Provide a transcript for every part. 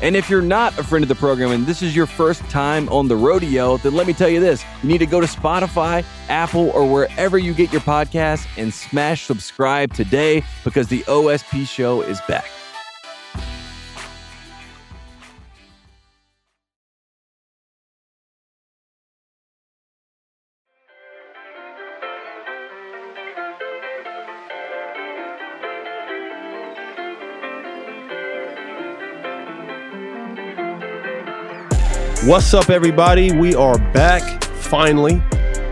And if you're not a friend of the program and this is your first time on the rodeo, then let me tell you this you need to go to Spotify, Apple, or wherever you get your podcasts and smash subscribe today because the OSP show is back. What's up, everybody? We are back finally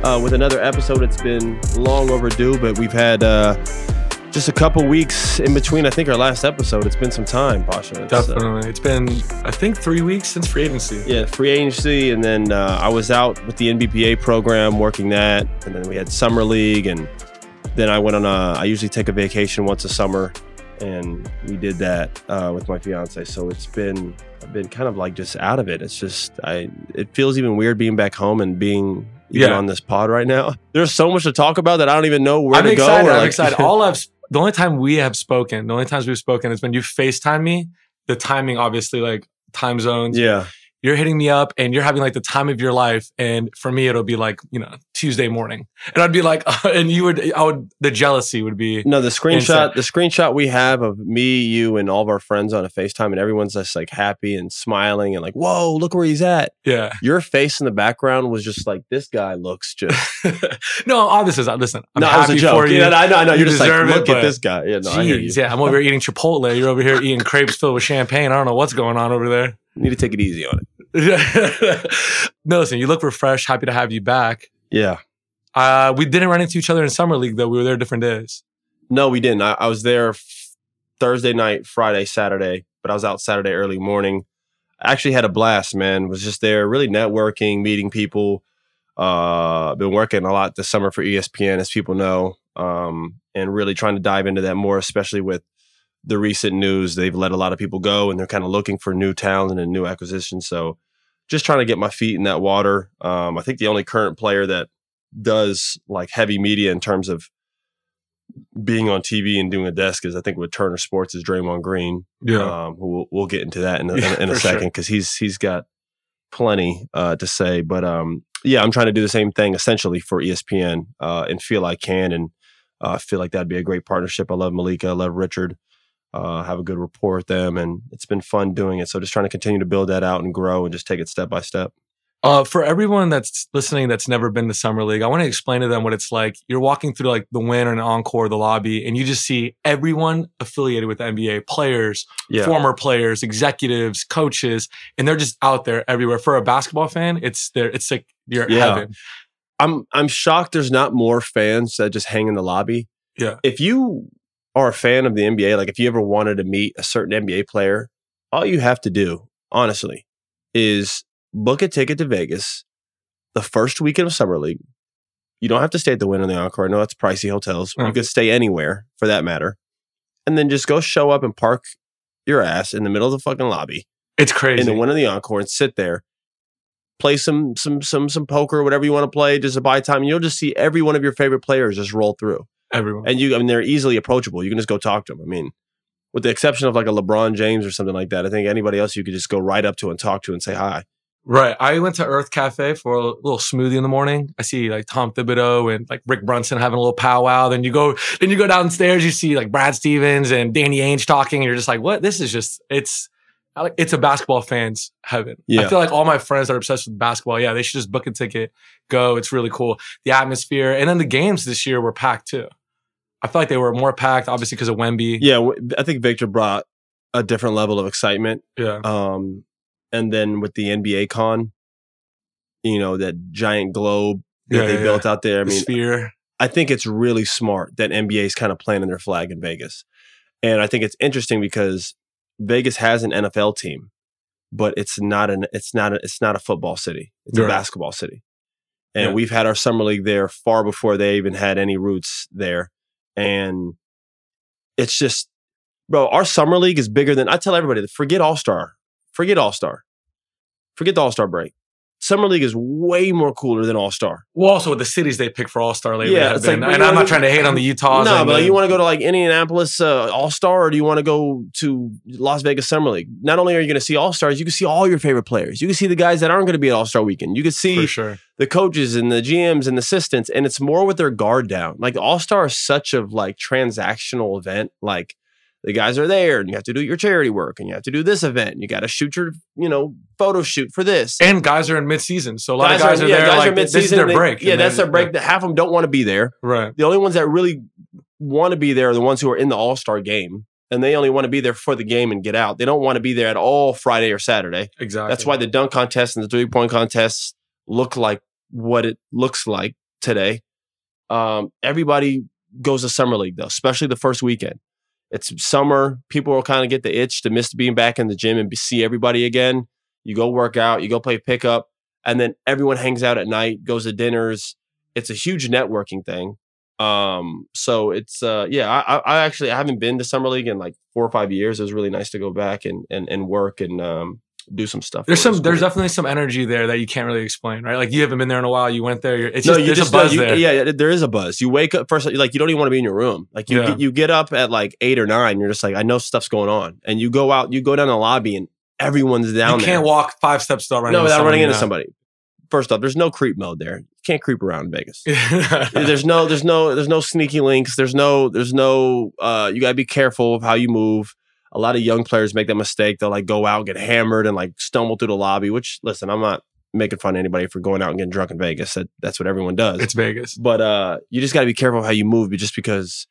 uh, with another episode. It's been long overdue, but we've had uh, just a couple weeks in between. I think our last episode. It's been some time, Pausha. It's, uh, Definitely. it's been, I think, three weeks since free agency. yeah, free agency, and then uh, I was out with the NBPA program working that, and then we had summer league, and then I went on a. I usually take a vacation once a summer, and we did that uh, with my fiance. So it's been I've been kind of like just out of it. It's just I. It feels even weird being back home and being even Yeah. on this pod right now. There's so much to talk about that I don't even know where I'm to excited. go. or, I'm like- excited. All I've, the only time we have spoken, the only times we've spoken is when you FaceTime me. The timing, obviously, like time zones. yeah, You're hitting me up and you're having like the time of your life. And for me, it'll be like, you know, Tuesday morning. And I'd be like, and you would, I would, the jealousy would be, no. The screenshot, Insane. the screenshot we have of me, you, and all of our friends on a Facetime, and everyone's just like happy and smiling and like, "Whoa, look where he's at." yeah. Your face in the background was just like, "This guy looks just." no, all this is, listen, I'm no, happy for you. Yeah, I know, I know. You You're just like, deserve it, look at this guy. Yeah, no, I hear you. Jeez, yeah, I'm over here eating Chipotle. You're over here eating crepes filled with champagne. I don't know what's going on over there. Need to take it easy on it. no, listen, you look refreshed. Happy to have you back. Yeah. Uh, we didn't run into each other in summer league though. We were there different days. No, we didn't. I, I was there f- Thursday night, Friday, Saturday, but I was out Saturday early morning. I actually had a blast, man. Was just there, really networking, meeting people. Uh, been working a lot this summer for ESPN, as people know, um, and really trying to dive into that more, especially with the recent news. They've let a lot of people go, and they're kind of looking for new talent and new acquisitions. So, just trying to get my feet in that water. Um, I think the only current player that does like heavy media in terms of being on TV and doing a desk is I think with Turner Sports is Draymond Green. Um, who we'll, we'll get into that in a, in a, in a second because he's he's got plenty uh, to say. But um, yeah, I'm trying to do the same thing essentially for ESPN uh, and feel I can and uh, feel like that'd be a great partnership. I love Malika, I love Richard. Uh, have a good rapport with them, and it's been fun doing it. So just trying to continue to build that out and grow and just take it step by step. Uh, for everyone that's listening that's never been to summer league, I want to explain to them what it's like. You're walking through like the Wynn or an encore, the lobby, and you just see everyone affiliated with the NBA, players, Yeah, former players, executives, coaches, and they're just out there everywhere. For a basketball fan, it's there. It's like you're Yeah. heaven. I'm I'm shocked there's not more fans that just hang in the lobby. Yeah. If you are a fan of the NBA, like if you ever wanted to meet a certain NBA player, all you have to do, honestly, is book a ticket to Vegas the first weekend of summer league. You don't have to stay at the Wynn or the Encore. I know that's pricey hotels. You Mm. could stay anywhere for that matter. And then just go show up and park your ass in the middle of the fucking lobby It's crazy. in the Wynn or the Encore and sit there, play some some some some poker, whatever you want to play, just to buy time. And you'll just see every one of your favorite players just roll through. Everyone. And you, I mean, they're easily approachable. You can just go talk to them. I mean, with the exception of like a LeBron James or something like that, I think anybody else you could just go right up to and talk to and say hi. Right. I went to Earth Cafe for a little smoothie in the morning. I see like Tom Thibodeau and like Rick Brunson having a little powwow. Then you go, then you go downstairs, you see like Brad Stevens and Danny Ainge talking, and you're just like, what? This is just, it's, like, it's a basketball fan's heaven. Yeah. I feel like all my friends that are obsessed with basketball, yeah, they should just book a ticket, go. It's really cool. The atmosphere. And then the games this year were packed too. I feel like they were more packed, obviously, because of Wemby. Yeah, I think Victor brought a different level of excitement. Yeah. Um, and then with the NBA con, you know, that giant globe that Yeah, they yeah, built out there. I The mean, sphere. I think it's really smart that NBA is kind of planting their flag in Vegas. And I think it's interesting because Vegas has an NFL team, but it's not an it's not a, it's not a football city. It's a basketball city. And Yeah. we've had our summer league there far before they even had any roots there. And it's just, bro, our summer league is bigger than I tell everybody, forget All Star. Forget All Star. Forget the All Star break. Summer league is way more cooler than All Star. Well, also with the cities they pick for All Star lately, Yeah, it's like, been, but and I'm not trying to hate on the Utahs. no, but you want to go to like Indianapolis uh, All Star, or do you want to go to Las Vegas Summer League? Not only are you going to see All Stars, you can see all your favorite players. You can see the guys that aren't going to be at All Star Weekend. You can see sure. the coaches and the GMs and the assistants, and it's more with their guard down. Like All Star is such a like transactional event. Like the guys are there, and you have to do your charity work, and you have to do this event, and you got to shoot your you know photo shoot for this. And guys are in mid-season, so a lot of guys are yeah, there. guys like, are this is mid-season, their they- break. Yeah, that's their break. That half of them don't want to be there. Right. The only ones that really want to be there are the ones who are in the All Star game, and they only want to be there for the game and get out. They don't want to be there at all Friday or Saturday. Exactly. That's why the dunk contest and the three point contests look like what it looks like today. Um, everybody goes to summer league though, especially the first weekend. It's summer. People will kind of get the itch to miss being back in the gym and see everybody again. You go work out, you go play pickup, and then everyone hangs out at night, goes to dinners. It's a huge networking thing. Um, so it's uh, yeah. I, I I actually I haven't been to summer league in like four or five years. It was really nice to go back and and and work and um do some stuff. There's some. There's definitely some energy there that you can't really explain, right? Like you haven't been there in a while. You went there. You're, it's no, just you there's just a buzz you- there. Yeah, there is a buzz. You wake up first, like you don't even want to be in your room. Like you Yeah. get, you get up at like eight or nine. You're just like, I know stuff's going on, and you go out. You go down the lobby, and everyone's down you there. can't walk five steps without running. no, into without running into you somebody. First off, there's no creep mode there. You can't creep around in Vegas. there's no, there's no, there's no sneaky links. There's no, there's no. uh You gotta be careful of how you move. A lot of young players make that mistake. They'll like go out, get hammered, and like stumble through the lobby. Which, listen, I'm not making fun of anybody for going out and getting drunk in Vegas. That, that's what everyone does. it's Vegas. but uh you just got to be careful how you move just because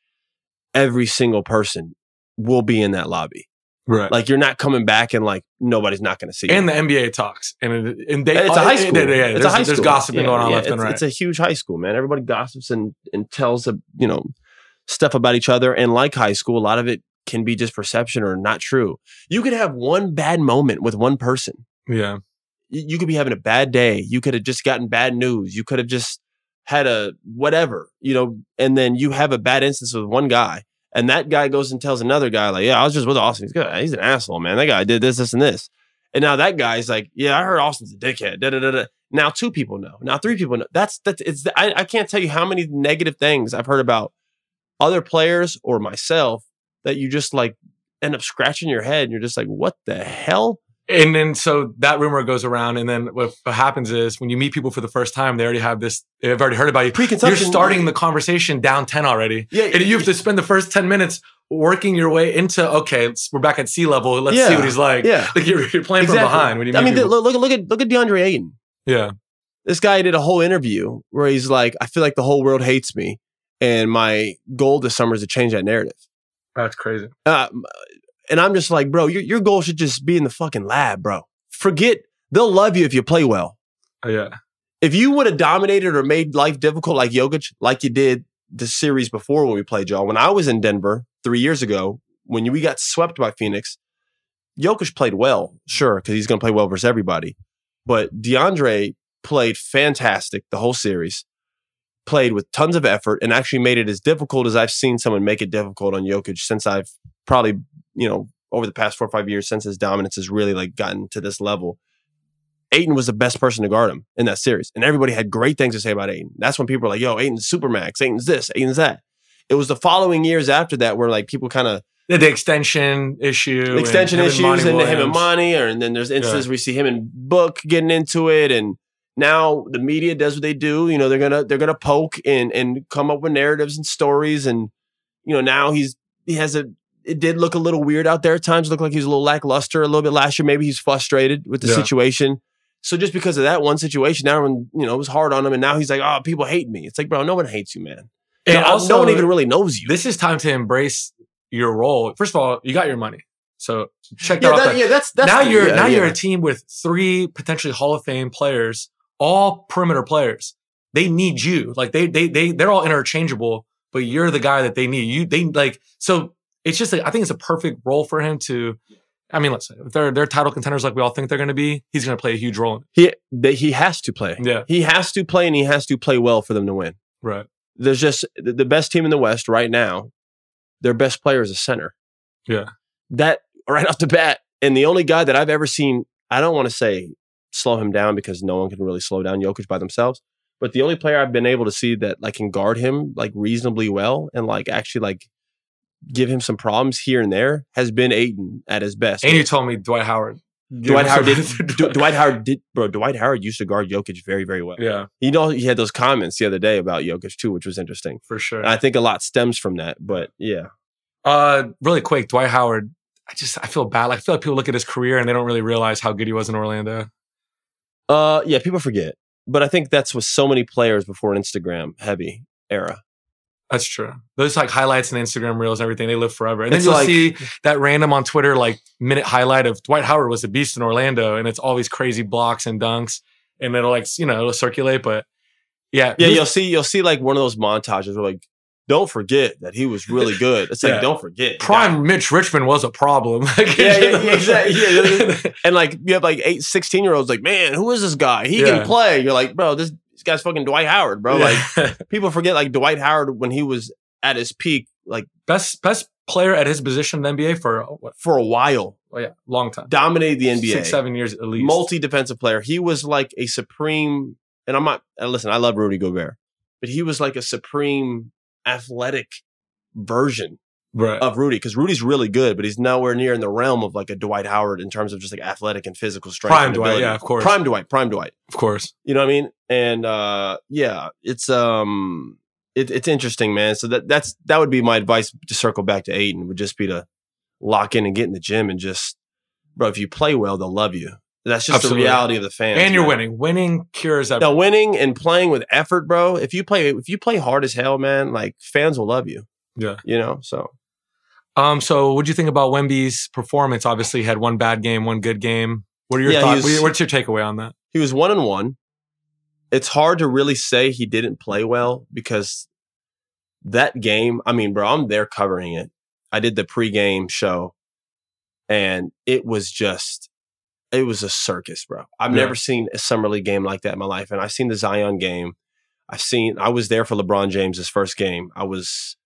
every single person will be in that lobby Right. like you're not coming back and like nobody's not going to see and you. the NBA talks, and it- and they, it's a high it- school it- yeah, it's a high school. there's gossiping Yeah, going on yeah, left and right. it's a huge high school man everybody gossips and and tells uh, you know stuff about each other and like high school a lot of it can be just perception or not true you could have one bad moment with one person yeah. you, could be having a bad day. You could have just gotten bad news. You could have just had a whatever, you know, and then you have a bad instance with one guy, and that guy goes and tells another guy, like, yeah, I was just with Austin. He's good. He's an asshole, man. That guy did this, this, and this. And now that guy's like, yeah, I heard Austin's a dickhead. Da, da, da, da. Now two people know. Now three people know. That's that's it's. I, I can't tell you how many negative things I've heard about other players or myself that you just like end up scratching your head and you're just like, what the hell? And then so that rumor goes around, and then what, happens is when you meet people for the first time, they already have this. They've already heard about you. You're starting the conversation down ten already, Yeah, and you have to spend the first ten minutes working your way into. Okay, we're back at sea level. Let's see what he's like. Yeah. Like you're, you're playing from behind when you I mean, people. look, look at look at DeAndre Ayton. yeah, This guy did a whole interview where he's like, "I feel like the whole world hates me, and my goal this summer is to change that narrative." That's crazy. Uh, and I'm just like, bro, your your goal should just be in the fucking lab, bro. Forget they'll love you if you play well. Oh, yeah, If you would have dominated or made life difficult like Jokic, like you did the series before when we played y'all. When I was in Denver three years ago, when we got swept by Phoenix, Jokic played well, sure, because he's going to play well versus everybody. But DeAndre played fantastic the whole series, played with tons of effort, and actually made it as difficult as I've seen someone make it difficult on Jokic since I've probably, you know, over the past four or five years since his dominance has really like gotten to this level. Ayton was the best person to guard him in that series. And everybody had great things to say about Ayton. That's when people were like, yo, Ayton's Supermax, Ayton's this, Ayton's that. It was the following years after that where like people kind of the, the extension issue, the extension and issues and, and him and. Monty, or and then there's instances where we see him and Book getting into it, and now the media does what they do. You know, they're gonna they're gonna poke and and come up with narratives and stories, and you know now he's he has a. It did look a little weird out there at times. Looked like he was a little lackluster a little bit last year. Maybe he's frustrated with the Yeah. situation. So just because of that one situation, now everyone, you know, it was hard on him, and now he's like, "Oh, people hate me." It's like, bro, no one hates you, man. And no, also, no one even really knows you. this is time to embrace your role. First of all, you got your money, so check that yeah, off. that, yeah, that's that's now you're yeah, now yeah. you're a team with three potentially Hall of Fame players, all perimeter players. They need you. Like they they they they're all interchangeable, but you're the guy that they need. You they like so it's just like, I think it's a perfect role for him to I mean, listen, if they're they're title contenders like we all think they're going to be, he's going to play a huge role. in He that he has to play. Yeah, He has to play, and he has to play well for them to win. right. There's just the the best team in the West right now. Their best player is a center. Yeah. that right off the bat, and the only guy that I've ever seen, I don't want to say slow him down because no one can really slow down Jokic by themselves. But the only player I've been able to see that like can guard him like reasonably well and like actually like give him some problems here and there has been Ayton at his best. And you told me Dwight Howard. Dwight Howard did. Dwight Dwight Howard did, bro. Dwight Howard used to guard Jokic very, very well. Yeah, You know, he had those comments the other day about Jokic too, which was interesting. for sure. And I think a lot stems from that. But yeah, Uh, really quick, Dwight Howard. I just I feel bad. Like I feel like people look at his career and they don't really realize how good he was in Orlando. Uh, yeah, people forget. But I think that's with so many players before an Instagram heavy era. That's true. Those like highlights and Instagram reels, and everything they live forever. And then It's you'll like- see that random on Twitter like minute highlight of Dwight Howard was a beast in Orlando, and it's all these crazy blocks and dunks, and it'll like you know it'll circulate. But yeah, Yeah, you'll see. You'll see like one of those montages where like, don't forget that he was really good. It's like Yeah. don't forget prime Mitch Richmond was a problem. Like, Yeah, yeah, yeah, exactly. Yeah, And like you have like eight, 16 year olds like, man, who is this guy? He Yeah. can play. You're like, bro, this, this guy's fucking Dwight Howard, bro. Like people forget like Dwight Howard when he was at his peak, like best best player at his position in the NBA for uh, what? for a while, Oh yeah, long time, dominated the NBA. six seven years at least. multi defensive player. He was like a supreme, and I'm not, and listen, I love Rudy Gobert, but he was like a supreme athletic version right. of Rudy because Rudy's really good, but he's nowhere near in the realm of like a Dwight Howard in terms of just like athletic and physical strength. Prime Dwight, ability. yeah, of course. Prime Dwight, prime Dwight. of course. You know what I mean? And uh yeah, it's um it, it's interesting, man. So that that's that would be my advice to circle back to Ayton would just be to lock in and get in the gym and just bro, if you play well, they'll love you. That's just Absolutely. the reality of the fans. And you're man. winning. Winning cures Now everything. winning and playing with effort, bro. If you play if you play hard as hell, man, like fans will love you. Yeah. You know, so Um, so what do you think about Wemby's performance? Obviously, he had one bad game, one good game. What are your Yeah, thoughts? was- What's your takeaway on that? he was one and one. It's hard to really say he didn't play well because that game, I mean, bro, I'm there covering it. I did the pregame show and it was just, it was a circus, bro. I've Yeah. never seen a summer league game like that in my life. And I've seen the Zion game. I've seen, I was there for LeBron James's first game. I was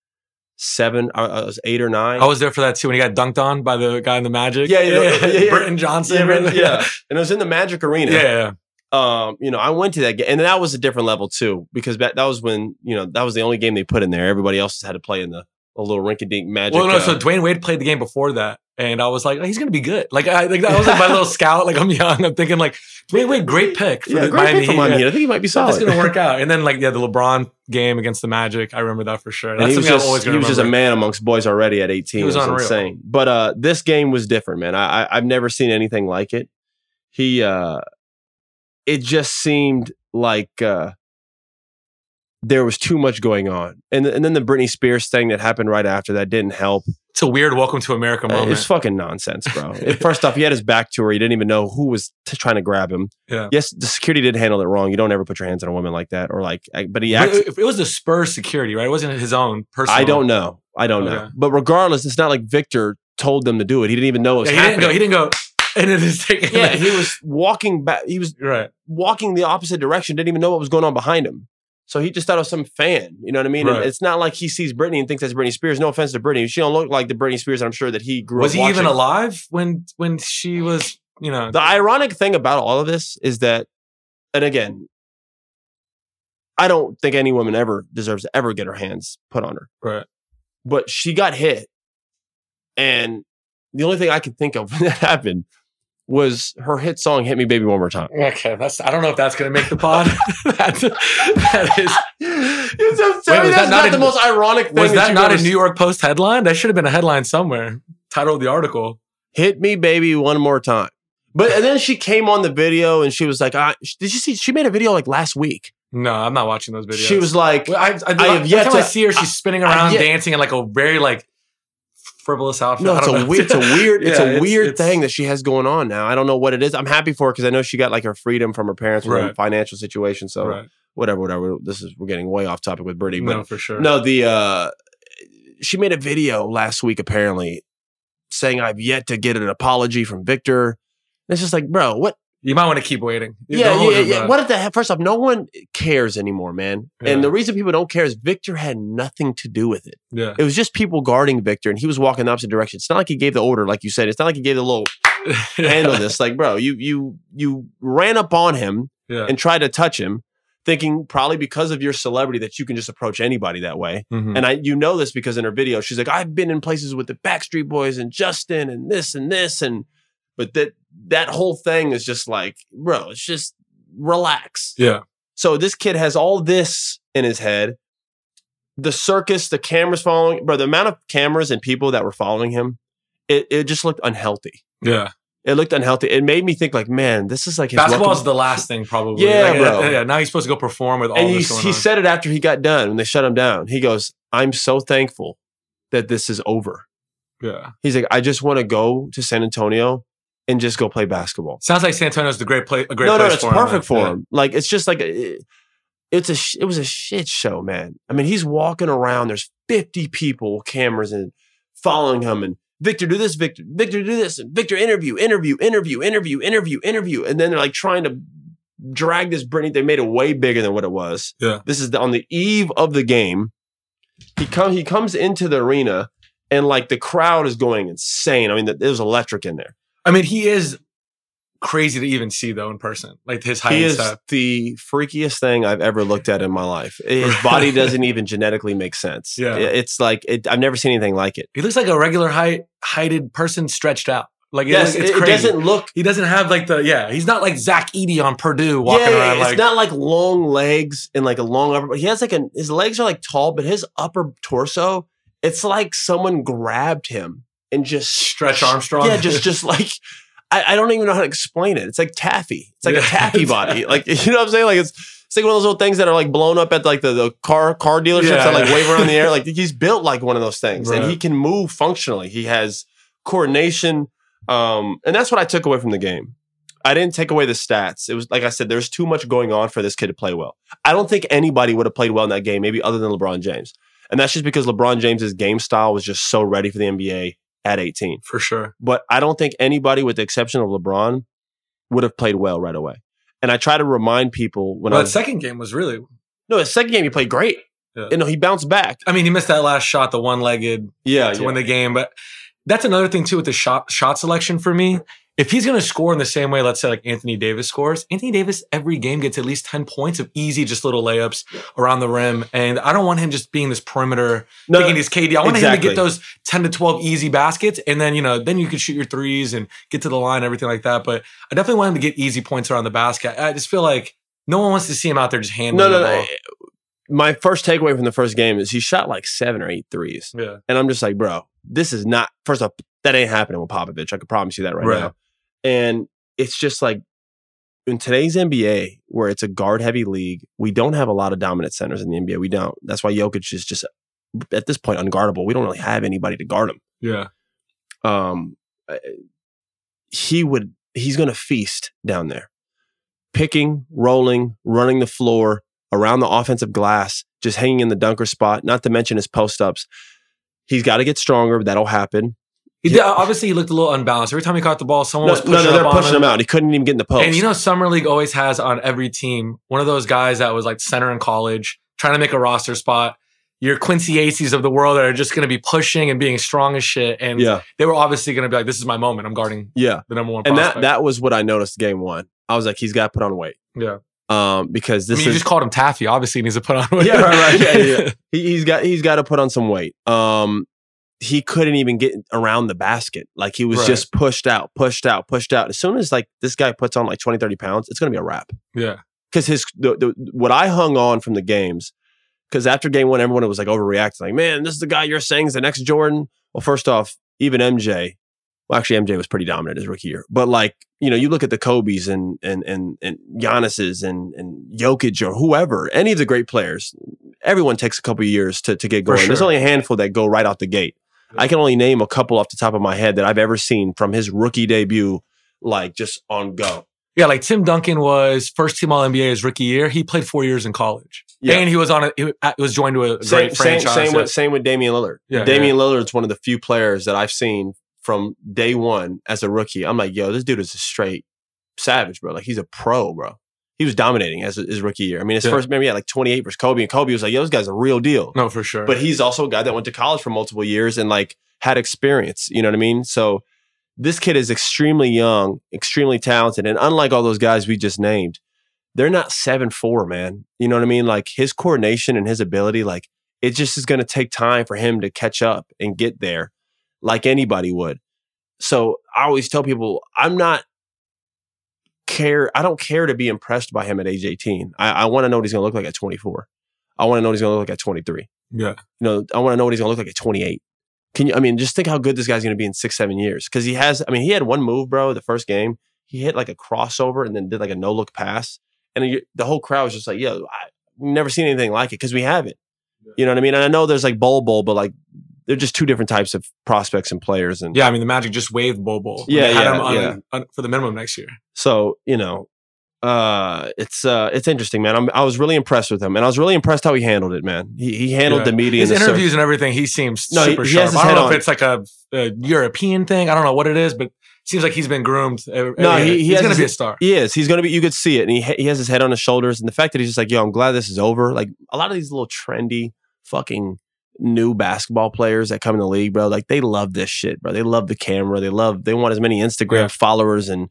seven, I was eight or nine. I was there for that too when he got dunked on by the guy in the Magic. Yeah, yeah, yeah, yeah, yeah. Britton Johnson. yeah, man, yeah. And it was in the Magic Arena. yeah, yeah. um, you know, I went to that game, and that was a different level too, because that, that was when you know that was the only game they put in there. Everybody else had to play in the a little rinky-dink magic. Well, no. uh, So Dwyane Wade played the game before that, and I was like, oh, he's gonna be good. Like, I like that was like my little scout. Like, I'm young. I'm thinking like Dwyane Wade, great pick for yeah, the great Miami pick for Heat. Miami Yeah. I think he might be solid. That's gonna work out. And then like yeah, the LeBron game against the Magic. I remember that for sure. And That's he was something I'm just, always he gonna was just a man amongst boys already at 18. He was it was unreal. insane. But uh, this game was different, man. I, I I've never seen anything like it. He uh, it just seemed like uh, there was too much going on, and and then the Britney Spears thing that happened right after that didn't help. It's a weird Welcome to America Uh, moment. It's fucking nonsense, bro. First off, he had his back to her. He didn't even know who was t- trying to grab him. Yeah. Yes, the security did handle it wrong. You don't ever put your hands on a woman like that, or like. But he But it, it was the Spurs security, right? It wasn't his own personal. I don't know. I don't know. But regardless, it's not like Victor told them to do it. He didn't even know it was Yeah, he didn't happening. go. He didn't go. And it is taking. yeah, he was walking back. He was right. walking the opposite direction. Didn't even know what was going on behind him. So he just thought it was some fan. You know what I mean? And it's not like he sees Britney and thinks that's Britney Spears. No offense to Britney, she don't look like the Britney Spears. I'm sure that he grew Was up. Was he even alive when when she was? You know. The ironic thing about all of this is that, and again, I don't think any woman ever deserves to ever get her hands put on her. Right. But she got hit. And the only thing I could think of when that happened was her hit song Hit Me Baby One More Time. Okay, that's. I don't know if that's gonna make the pod. that, that is. Wait, was that's that not not in- the most ironic thing. Was that you've not a New York Post headline? That should have been a headline somewhere. Title of the article. hit me baby one more time but and then she came on the video and she was like I, did you see she made a video like last week No, I'm not watching those videos. she was like Well, I, I, I have yet time I to- see her, she's spinning around, yet- dancing in like a very like frivolous outfit. no it's a weird it's a weird it's Yeah, a weird it's- thing that she has going on now i don't know what it is i'm happy for her because i know she got like her freedom from her parents her Right. financial situation so right. whatever whatever this is we're getting way off topic with Britney, but No, for sure. no the uh she made a video last week apparently saying I've yet to get an apology from Victor. It's just like, bro, what? You might want to keep waiting. Yeah, yeah, yeah. What the heck? First off, no one cares anymore, man. Yeah. And the reason people don't care is Victor had nothing to do with it. Yeah. It was just people guarding Victor, and he was walking the opposite direction. It's not like he gave the order, like you said. It's not like he gave the little handle this. Like, bro, you you you ran up on him Yeah. and tried to touch him, thinking probably because of your celebrity that you can just approach anybody that way. Mhm. And I, you know this because in her video, she's like, I've been in places with the Backstreet Boys and Justin and this and this and, but that that whole thing is just like, bro, it's just relax. yeah. So this kid has all this in his head. The circus, the cameras following, bro. The amount of cameras and people that were following him, it it just looked unhealthy. Yeah. It looked unhealthy. It made me think like, man, this is like his Basketball is the last thing, probably. Yeah, Like, bro. Yeah, now he's supposed to go perform with all and he, going he said it after he got done when they shut him down. He goes, "I'm so thankful that this is over." yeah. He's like, "I just want to go to San Antonio and just go play basketball." Sounds like San Antonio's the great play, a great no, no, place it's for him. perfect for Yeah. him. Like it's just like a, it's a it was a shit show, man. I mean, he's walking around. There's 50 people, cameras, and following him. And Victor, do this. Victor, Victor, do this. And Victor, interview, interview, interview, interview, interview, interview. And then they're like trying to drag this Britney. They made it way bigger than what it was. Yeah. This is the, on the eve of the game. He come he comes into the arena and like the crowd is going insane. I mean, it was electric in there. I mean, he is crazy to even see though in person, like his height He is stuff. the freakiest thing I've ever looked at in my life. His body doesn't even genetically make sense. Yeah. It's like it, I've never seen anything like it. He looks like a regular height, heighted person stretched out. Like it- Yes, it's it, it crazy. doesn't look. he doesn't have like the yeah. He's not like Zach Edey on Purdue walking yeah, around it's like not like long legs and like a long upper. He has like a his legs are like tall, but his upper torso, it's like someone grabbed him and just Stretch Armstrong. Yeah, just just like I, I don't even know how to explain it. It's like taffy. It's like a taffy body. Like you know what I'm saying? Like it's it's like one of those little things that are like blown up at like the, the car car dealerships Yeah. that like wave around the air. Like he's built like one of those things, and he can move functionally. He has coordination, um, and that's what I took away from the game. I didn't take away the stats. It was like I said, there's too much going on for this kid to play well. I don't think anybody would have played well in that game, maybe other than LeBron James. And that's just because LeBron James's game style was just so ready for the NBA at 18 for sure. but I don't think anybody, with the exception of LeBron, would have played well right away. And I try to remind people when Well, that second game was really. no, his second game he played great. Yeah. You know, he bounced back. I mean, he missed that last shot, the one-legged Yeah, to win the game. But that's another thing too with the shot shot selection for me. If he's going to score in the same way, let's say like Anthony Davis scores, Anthony Davis every game gets at least ten points of easy, just little layups around the rim, and I don't want him just being this perimeter no, thinking he's KD. I want him to get those ten to twelve easy baskets, and then you know then you can shoot your threes and get to the line, everything like that. But I definitely want him to get easy points around the basket. I just feel like no one wants to see him out there just handling no, no, the no. ball. My first takeaway from the first game is he shot like seven or eight threes. Yeah, And I'm just like, bro, this is not, first off, that ain't happening with Popovich. I can promise you that right, Right. now. And it's just like, in today's NBA, where it's a guard heavy league, we don't have a lot of dominant centers in the NBA. We don't. That's why Jokic is just, at this point, unguardable. We don't really have anybody to guard him. yeah, um, he would he's going to feast down there, picking, rolling, running the floor around the offensive glass, just hanging in the dunker spot. Not to mention his post ups. He's got to get stronger. That'll happen. He did, obviously he looked a little unbalanced. Every time he caught the ball, someone No, was pushing no, they're up on pushing him out. He couldn't even get in the post. And you know, Summer League always has on every team one of those guys that was like center in college, trying to make a roster spot. Your Quincy Acys of the world that are just going to be pushing and being strong as shit. And yeah, they were obviously going to be like, "This is my moment. I'm guarding yeah, the number one." and that prospect." that was what I noticed game one. I was like, he's got to put on weight. Yeah. Um, because I this mean, you is just called him Taffy. Obviously, he needs to put on. weight. Yeah, right, right. Yeah, yeah. he, he's got he's got to put on some weight. Um, he couldn't even get around the basket. Like he was Right. just pushed out, pushed out, pushed out. As soon as like this guy puts on like 20, 30 pounds, it's gonna be a wrap. yeah, Because his the, the what I hung on from the games, because after game one, everyone was like overreacting, like, man, this is the guy you're saying is the next Jordan. Well, first off, even MJ, well, actually MJ was pretty dominant his rookie year. But like, you know, you look at the Kobe's and and and and Giannis's and and Jokic or whoever, any of the great players, everyone takes a couple of years to to get going. There's only a handful that go right out the gate. Yeah. I can only name a couple off the top of my head that I've ever seen from his rookie debut, like just on go. yeah. Like Tim Duncan was first team All NBA his rookie year. He played four years in college, Yeah. and he was on a. He uh, was joined to a Same, great same, franchise. same yeah. with same with Damian Lillard. Yeah, Damian Lillard's one of the few players that I've seen from day one as a rookie. I'm like, yo, this dude is a straight savage, bro. Like he's a pro, bro. He was dominating as his rookie year. I mean, his Yeah. first maybe he had like 28 versus Kobe, and Kobe was like, yo, this guy's a real deal. No, for sure. But he's also a guy that went to college for multiple years and like had experience. You know what I mean? So this kid is extremely young, extremely talented, and unlike all those guys we just named, they're not seven four, man. You know what I mean? Like his coordination and his ability, like it just is going to take time for him to catch up and get there, like anybody would. So I always tell people, I'm not care. I don't care to be impressed by him at age 18. I, I want to know what he's going to look like at 24. I want to know what he's going to look like at 23 yeah. you know, I want to know what he's going to look like at 28. Can you, I mean, just think how good this guy's going to be in six, seven years. Cause he has, I mean, he had one move, bro, the first game. He hit like a crossover and then did like a no look pass. And the whole crowd was just like, yo, I've never seen anything like it because we haven't. You know what I mean? And I know there's like Bol Bol, but like they're just two different types of prospects and players. And Yeah, I mean the Magic just waived Bobo. Yeah, They yeah, on, yeah. on- for the minimum next year. so, you know, uh, it's uh, it's interesting, man. I'm, I was really impressed with him, and I was really impressed how he handled it, man. He he handled Yeah. the media, His and the interviews and everything, he seems No, he- super he sharp. has his I don't know on. if it's like a, a European thing. I don't know what it is, but it seems like he's been groomed. No, he- he he's going to be a star. He is. He's gonna be. You could see it, and he he has his head on his shoulders, and the fact that he's just like, "Yo, I'm glad this is over." Like a lot of these little trendy, fucking new basketball players that come in the league, bro. Like they love this shit, bro. They love the camera. They love. They want as many Instagram Yeah. followers and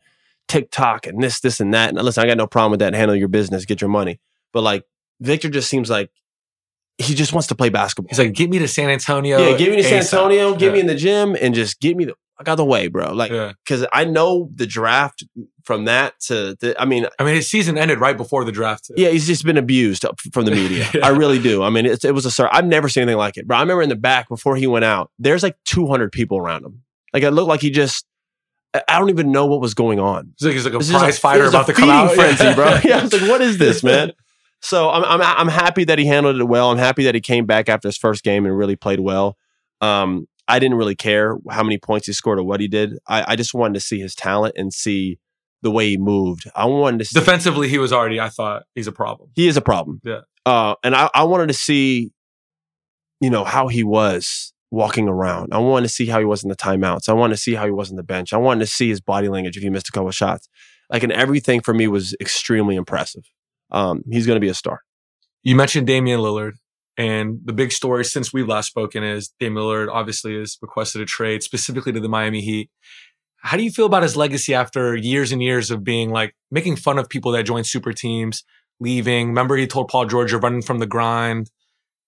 TikTok and this, this, and that. And listen, I got no problem with that. Handle your business, get your money. But like Victor just seems like he just wants to play basketball. He's like, get me to San Antonio. yeah, get me to San Antonio, get me in the gym, and just get me the fuck out the way, bro. Like Yeah. because I know the draft from that to the, I mean, I mean, his season ended right before the draft. yeah, he's just been abused from the media. Yeah. I really do. I mean, it's, it was a start. I've never seen anything like it, bro. I remember in the back before he went out, there's like 200 people around him. Like it looked like he just, I- don't even know what was going on. He's like, he's like a is a- fighter it about to come out. frenzy, bro. Yeah, I was like, what is this, man? So I'm, I'm I'm happy that he handled it well. I'm happy that he came back after his first game and really played well. Um, I didn't really care how many points he scored or what he did. I, I just wanted to see his talent and see the way he moved. I wanted to see Defensively, he was already, I thought, he's a problem. he is a problem. Yeah. Uh, and I, I wanted to see, you know, how he was walking around. I wanted to see how he was in the timeouts. I wanted to see how he was on the bench. I wanted to see his body language if he missed a couple of shots. Like, and everything for me was extremely impressive. Um, he's going to be a star. You mentioned Damian Lillard, and the big story since we've last spoken is Damian Lillard obviously has requested a trade specifically to the Miami Heat. How do you feel about his legacy after years and years of being like making fun of people that join super teams, leaving? Remember, he told Paul George, you're running from the grind,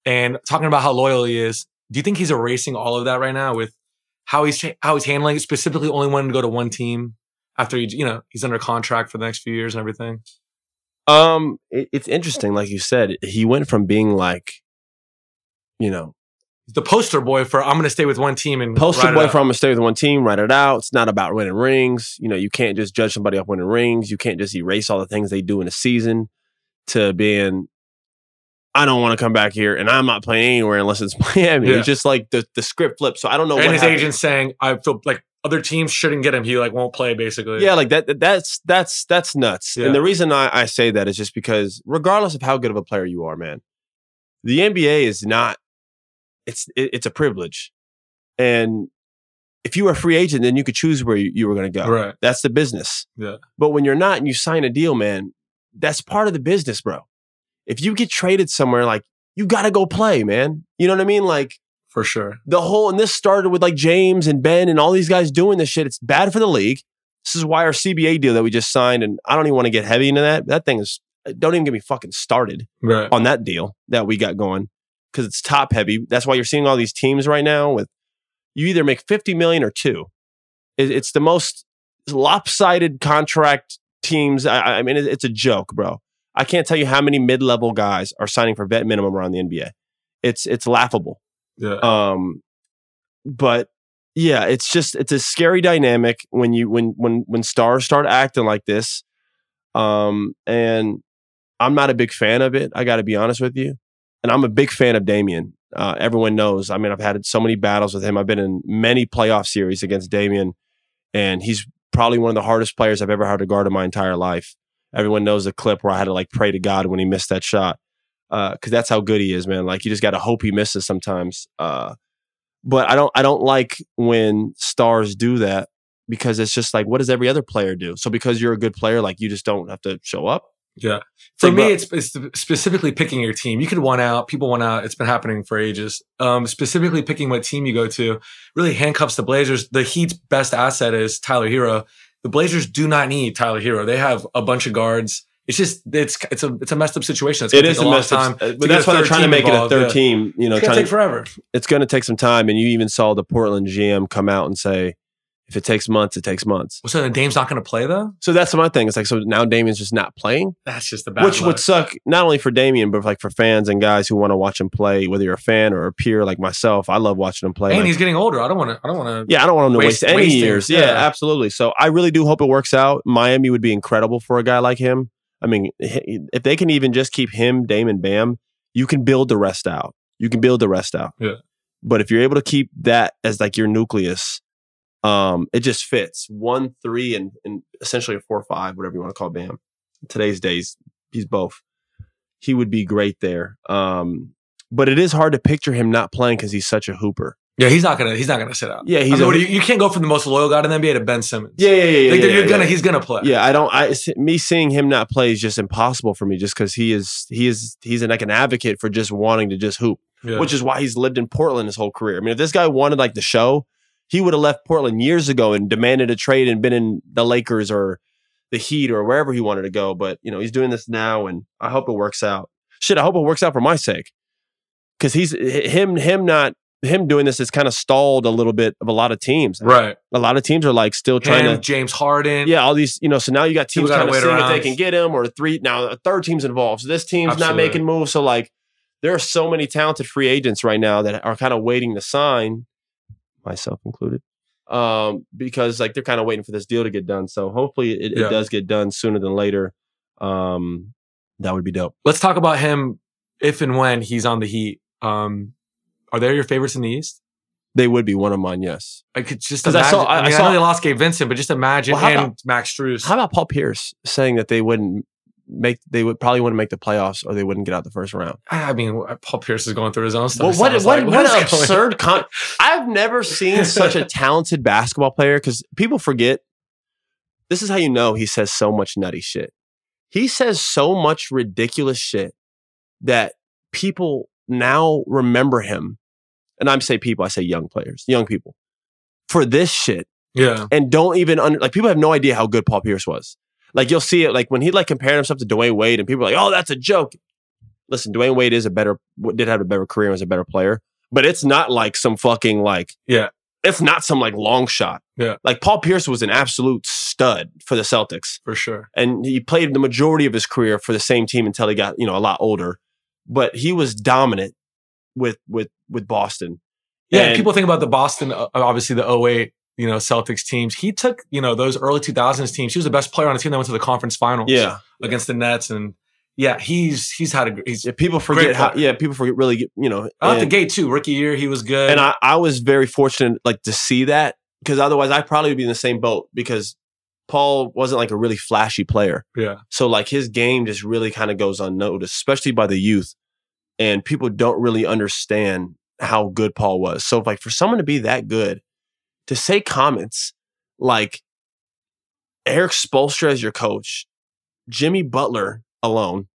and talking about how loyal he is. Do you think he's erasing all of that right now with how he's how he's handling it? Specifically, only wanting to go to one team after he, you know, he's under contract for the next few years and everything. Um, it, it's interesting, like you said, he went from being like, you know, the poster boy for I'm going to stay with one team and poster boy it I'm going to stay with one team, write it out. It's not about winning rings. You know, you can't just judge somebody off winning rings. You can't just erase all the things they do in a season to being, I don't want to come back here and I'm not playing anywhere unless it's Miami. Yeah. It's just like the, the script flips. So I don't know and what his happened. agent saying I feel like other teams shouldn't get him. He like won't play basically. Yeah, like that. that- That's that's that's nuts. Yeah. And the reason I, I say that is just because, regardless of how good of a player you are, man, the NBA is not. It's it, it's a privilege, and if you were a free agent, then you could choose where you, you were going to go. Right. That's the business. Yeah. But when you're not and you sign a deal, man, that's part of the business, bro. If you get traded somewhere, like you got to go play, man. You know what I mean? Like for sure. the whole and this started with like James and Ben and all these guys doing this shit. It's bad for the league. This is why our CBA deal that we just signed, and I don't even want to get heavy into that. That thing is don't even get me fucking started Right. on that deal that we got going because it's top heavy. That's why you're seeing all these teams right now with you either make 50 million or two. It- It's the most lopsided contract teams. I, I mean, it- it's a joke, bro. I can't tell you how many mid-level guys are signing for vet minimum around the NBA. It's it's laughable. Yeah. Um, but yeah, it's just it's a scary dynamic when you when when when stars start acting like this. Um, and I'm not a big fan of it. I got to be honest with you. And I'm a big fan of Damian. Uh, everyone knows. I mean, I've had so many battles with him. I've been in many playoff series against Damian, and he's probably one of the hardest players I've ever had to guard in my entire life. Everyone knows the clip where I had to like pray to God when he missed that shot because that's how good he is, man. Like you just got to hope he misses sometimes. Uh, But I don't I don't like when stars do that because it's just like what does every other player do? So because you're a good player, like you just don't have to show up. Yeah. For Like, me, bro- it's, it's specifically picking your team. You could one out, people one out. It's been happening for ages. Um, specifically picking what team you go to really handcuffs the Blazers. The Heat's best asset is Tyler Herro. The Blazers do not need Tyler Herro. They have a bunch of guards. It's just it's it's a it's a messed up situation. It's It gonna is take a long mess, time. up, to but that's a why they're trying to make involved. it a third Yeah. team. You know, It's gonna trying take to, forever. it's going to take some time. And you even saw the Portland GM come out and say, if it takes months, it takes months. So then Dame's not going to play though. So that's my thing. It's like so now Damian's just not playing. That's just the bad. which luck. would suck not only for Damian, but like for fans and guys who want to watch him play, whether you're a fan or a peer like myself. I love watching him play. and Like, he's getting older. I don't want to. I don't want to. yeah, I don't want him to waste, waste- any waste years. Yeah, Yeah. absolutely. So I really do hope it works out. Miami would be incredible for a guy like him. I mean, if they can even just keep him, Dame, and Bam, you can build the rest out. You can build the rest out. Yeah. But if you're able to keep that as like your nucleus, um, it just fits one, three, and, and essentially a four, five, whatever you want to call Bam. Today's days, he's both. He would be great there. Um, but it is hard to picture him not playing because he's such a hooper. Yeah, he's not gonna. He's not gonna sit out. Yeah, I he's mean, a- you, you can't go from the most loyal guy in the NBA to Ben Simmons. Yeah, yeah, yeah. like, yeah, you're yeah, gonna. yeah. He's gonna play. Yeah, I don't. I me seeing him not play is just impossible for me, just because he is he is he's an, like an advocate for just wanting to just hoop, Yeah. which is why he's lived in Portland his whole career. I mean, if this guy wanted like the show, he would have left Portland years ago and demanded a trade and been in the Lakers or the Heat or wherever he wanted to go. But you know, he's doing this now, and I hope it works out. Shit, I hope it works out for my sake, because he's him him not him doing this has kind of stalled a little bit of a lot of teams. right. A lot of teams are like still trying Him, to James Harden. yeah, all these, you know, so now you got teams gotta trying to wait see if they can get him or three. Now a third team's involved. So this team's not making moves. So like there are so many talented free agents right now that are kind of waiting to sign, myself included. Um, because like they're kind of waiting for this deal to get done. So hopefully it, Yeah. it does get done sooner than later. Um, that would be dope. Let's talk about him if and when he's on the Heat. Um, are there your favorites in the East? They would be one of mine, yes. I could just 'Cause I imagine. saw- I, I- I mean, I, saw- know they lost Gabe Vincent, but just imagine Well, and about- Max Strus. How about Paul Pierce saying that they wouldn't make they would probably wouldn't make the playoffs or they wouldn't get out the first round? I mean, Paul Pierce is going through his own stuff. Well, what what, like. what an absurd con- I've never seen such a talented basketball player because people forget. This is how you know he says so much nutty shit. He says so much ridiculous shit that people now remember him. And I'm say people, I say young players, young people, for this shit Yeah. and don't even under like people have no idea how good Paul Pierce was. Like you'll see it like when he like compared himself to Dwyane Wade and people are like, oh, that's a joke. Listen, Dwyane Wade is a better did have a better career and was a better player, but it's not like some fucking like Yeah. It's not some like long shot. Yeah. Like Paul Pierce was an absolute stud for the Celtics. For sure. And he played the majority of his career for the same team until he got, you know, a lot older. But he was dominant with with with Boston. Yeah. And- people think about the Boston, obviously the 08, you know, Celtics teams. He took, you know, those early 2000s teams. He was the best player on the team that went to the conference finals. Yeah. Against the Nets. And yeah, he's, he's had a, he's Yeah, people forget how yeah, people forget really get, you know. out the gate too. Rookie year, he was good. and I, I was very fortunate like to see that because otherwise I probably would be in the same boat because Paul wasn't like a really flashy player. yeah. So like his game just really kind of goes unnoticed, especially by the youth. And people don't really understand how good Paul was. So like for someone to be that good, to say comments like Erik Spoelstra as your coach, Jimmy Butler alone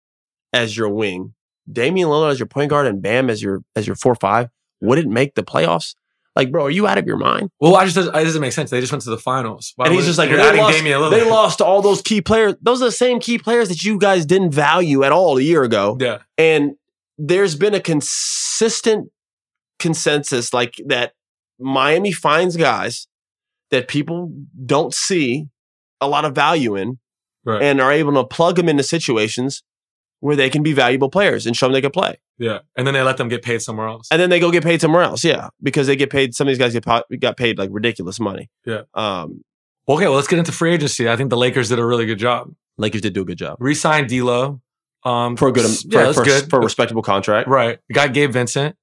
as your wing, Damian Lillard as your point guard, and Bam as your as your four five, wouldn't make the playoffs. Like, bro, are you out of your mind? Well, I just it doesn't make sense. They just went to the finals. Why and he's just like, you're adding lost, Damian Lillard. they lost all those key players. Those are the same key players that you guys didn't value at all a year ago. Yeah. And there's been a consistent consensus like that Miami finds guys that people don't see a lot of value in Right. and are able to plug them into situations where they can be valuable players and show them they can play. Yeah. And then they let them get paid somewhere else. And then they go get paid somewhere else. Yeah. Because they get paid, some of these guys get, po- got paid like ridiculous money. Yeah. Um, Okay, well, let's get into free agency. I think the Lakers did a really good job. Lakers did do a good job Re-signed D'Lo. Um, for a good, yeah, for, that's for, good. for a respectable contract. right. Got Gabe Vincent.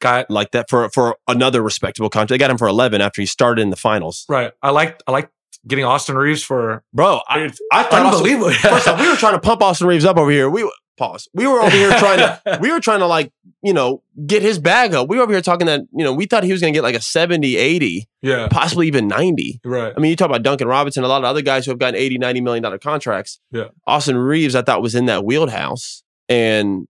Got like that for for another respectable contract. They got him for eleven after he started in the finals. right. I like I like getting Austin Reaves for Bro, I, I thought Austin, unbelievable. first off, we were trying to pump Austin Reaves up over here. We pause. We were over here trying to we were trying to like, you know, get his bag up. We were over here talking that, you know, we thought he was going to get like a 70, 80, yeah, possibly even 90. right. I mean, you talk about Duncan Robinson, a lot of other guys who have gotten 80, 90 million dollar contracts. Yeah. Austin Reeves, I thought was in that wheelhouse. And,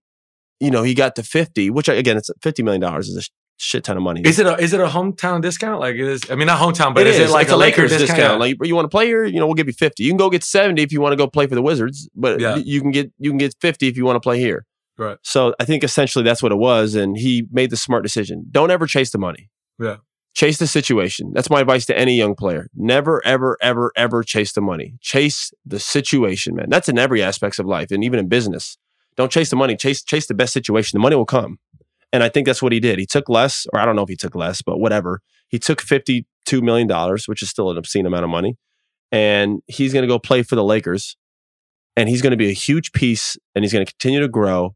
you know, he got to 50, which again, it's $50 million is a shit ton of money. Is it a is it a hometown discount? Like it is? I mean, not hometown, but It is, it like It's a Lakers, discount? Yeah. Like you want to play here, you know, we'll give you 50. You can go get 70 if you want to go play for the Wizards, but Yeah. you can get you can get 50 if you want to play here. Right. So I think essentially that's what it was. And he made the smart decision. Don't ever chase the money. Yeah. Chase the situation. That's my advice to any young player. Never, ever, ever, ever chase the money. Chase the situation, man. That's in every aspects of life and even in business. Don't chase the money. Chase chase the best situation. The money will come. And I think that's what he did. He took less, or I don't know if he took less, but whatever. He took $52 million, which is still an obscene amount of money. And he's going to go play for the Lakers. And he's going to be a huge piece and he's going to continue to grow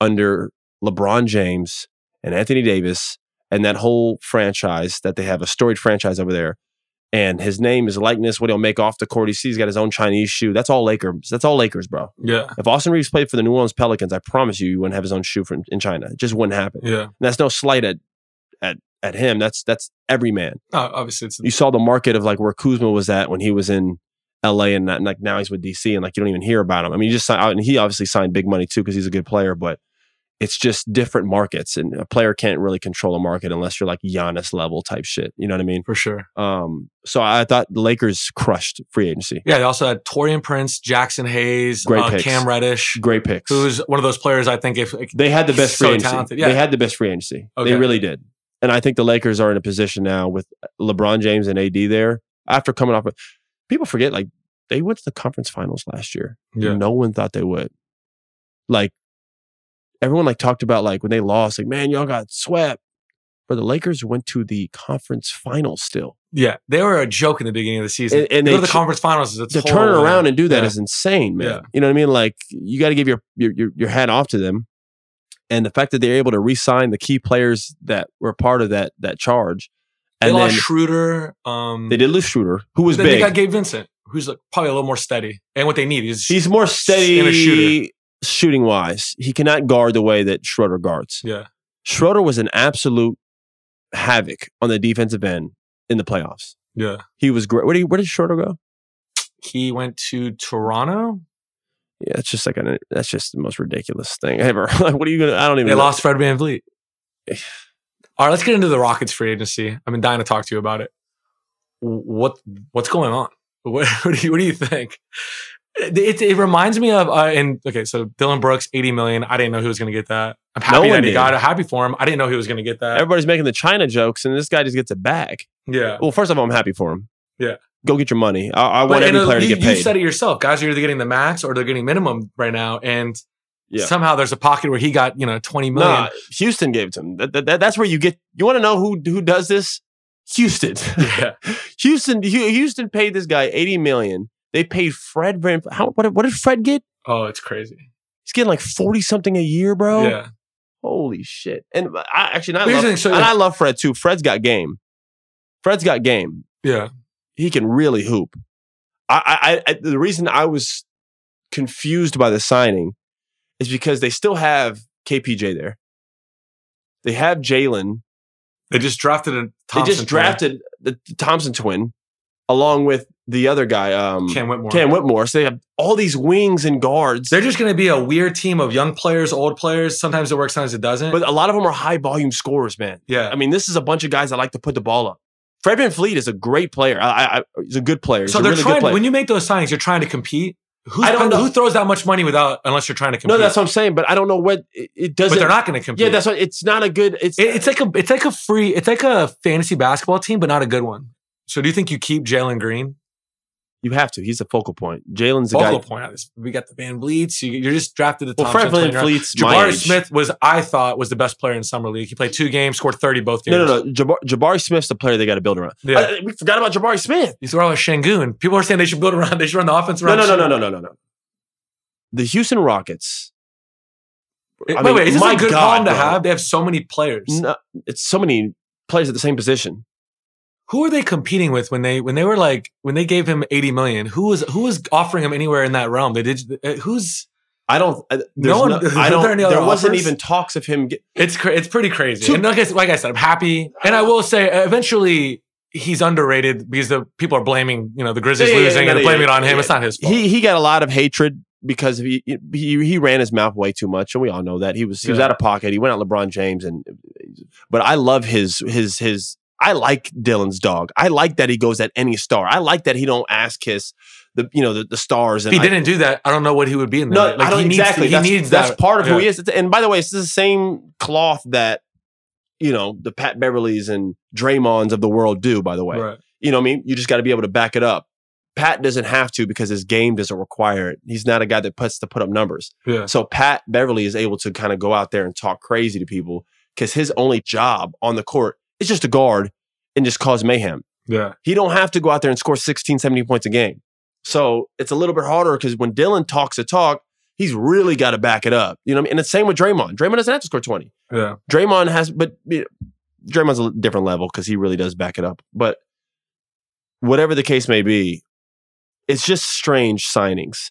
under LeBron James and Anthony Davis and that whole franchise that they have, a storied franchise over there. And his name, his likeness, what he'll make off the court. He sees he's got his own Chinese shoe. That's all Lakers. That's all Lakers, bro. Yeah, If Austin Reaves played for the New Orleans Pelicans, I promise you, you wouldn't have his own shoe from, in China. It just wouldn't happen. yeah. And that's no slight at at at him. That's that's every man. No, obviously, it's You saw the market of like where Kuzma was at when he was in L.A. and, that, and like now he's with D.C. and like you don't even hear about him. I mean, you just signed, and he obviously signed big money too because he's a good player, but it's just different markets, and a player can't really control a market unless you're like Giannis level type shit. You know what I mean? for sure. Um, so I thought the Lakers crushed free agency. Yeah, they also had Taurean Prince, Jaxson Hayes, Great uh. Cam Reddish, Great picks. who's one of those players I think if like, They had the best So free agency. talented, yeah. They had the best free agency. Okay. They really did. And I think the Lakers are in a position now with LeBron James and AD there after coming off. Of, people forget like they went to the conference finals last year. Yeah. No one thought they would. Like everyone like talked about like when they lost, like man, y'all got swept. But the Lakers went to the conference finals still. yeah, they were a joke in the beginning of the season. And- and They they go to the conference finals. Is to turn around and do that is Yeah. insane, man. Yeah. You know what I mean? Like you got to give your, your your your hat off to them, and the fact that they're able to re-sign the key players that were part of that that charge, They and then lost Schroeder. Um, they did lose Shooter, who was big. They got Gabe Vincent, who's like probably a little more steady, and what they need is He's more steady And a shooter. Shooting wise. He cannot guard the way that Schroeder guards. yeah, Schroeder was an absolute havoc on the defensive end in the playoffs. yeah. He was great. Where did he, where did Schroeder go? He went to Toronto. Yeah, it's just like an that's just the most ridiculous thing ever. like, what are you gonna? I don't even. They know. lost Fred VanVleet. All right, let's get into the Rockets free agency. I've been dying to talk to you about it. What what's going on? What, what, do, you, what do you think? It, it, reminds me of uh, and okay, so Dillon Brooks, eighty million. I didn't know he was going to get that. I'm happy one that he did. got it. Happy for him. I didn't know he was going to get that. Everybody's making the China jokes, and this guy just gets it back. yeah, Well, first of all, I'm happy for him. Yeah. Go get your money. I, I want every player to you, get you said it yourself. Guys are either getting the max or they're getting minimum right now, and Yeah. somehow there's a pocket where he got you know twenty million. Nah, Houston gave it to him. That, that- that- that's where you get. You want to know who who does this? Houston. Yeah, Houston. Houston paid this guy 80 million. They paid Fred. How what, what did Fred get? oh, it's crazy. He's getting like 40 something a year, bro. Yeah, Holy shit. And I actually, and I, love, so- and I love Fred too. Fred's got game. Fred's got game. yeah. he can really hoop. I, I, I the reason I was confused by the signing is because they still have KPJ there. They have Jalen. They just drafted a They just drafted the Thompson twin along with the other guy, um, Cam Whitmore. Cam Whitmore. So they have all these wings and guards, They're just going to be a weird team of young players, old players. Sometimes it works, sometimes it doesn't. but a lot of them are high volume scorers, man. yeah, I mean, this is a bunch of guys that like to put the ball up. Fred VanVleet is a great player. I, I, he's a good player. So they're really trying. When you make those signings, you're trying to compete. Who's I don't know. who throws that much money without unless you're trying to compete? no, that's what I'm saying. But I don't know what it, it but doesn't. they're not going to compete. Yeah, that's what. It's not a good. It's It- it's like a it's like a free it's like a fantasy basketball team, but not a good one. So do you think you keep Jalen Green? you have to. He's the focal point. Jalen's the Focal guy. point. We got the VanVleets. You, you're just drafted the Well, Fred Van 20 Fleet's my Jabari. Smith was I thought was the best player in summer league. He played two games, scored thirty both games. No, no, no. Jabari, Jabari Smith's the player they got to build around. Yeah. Uh, we forgot about Jabari Smith. Throw out Sengun. People are saying they should build around. They should run the offense around. no, no, no, no, no, no, no. The Houston Rockets. Wait, I mean, wait, is this my a good God, problem to bro. have? They have so many players. No, it's so many players at the same position. Who are they competing with when they when they were like when they gave him eighty million? Who was who was offering him anywhere in that realm? They did. uh, Who's I don't. There's No one- no- I there don't. any There wasn't even talks of him. Get, It's cra- it's pretty crazy. Two- and like I, like I said, I'm happy, and I will say, uh, eventually he's underrated because the people are blaming you know the Grizzlies Yeah, yeah, yeah, losing no, and blaming it on him. yeah. It's not his fault. he he got a lot of hatred because he he he ran his mouth way too much, and we all know that he was he was out of pocket. He went out LeBron James, and but I love his his his. I like Dillon's dog. I like that he goes at any star. I like that he don't ask kiss the you know the, the stars. if he I- didn't do that, I don't know what he would be in there. No, Like, I don't he needs exactly. To, he that's, needs that's that. part of who he is. And by the way, it's the same cloth that you know the Pat Beverleys and Draymonds of the world do. By the way, Right. you know what I mean. You just got to be able to back it up. Pat doesn't have to because his game doesn't require it. He's not a guy that puts to put up numbers. Yeah. So Pat Beverly is able to kind of go out there and talk crazy to people because his only job on the court is just a guard and just cause mayhem. Yeah. He don't have to go out there and score 16, 17 points a game. So it's a little bit harder because when Dillon talks a talk, he's really got to back it up. You know what I mean? And the same with Draymond. Draymond doesn't have to score 20. Yeah. Draymond has, but you know, Draymond's a different level because he really does back it up. But whatever the case may be, it's just strange signings.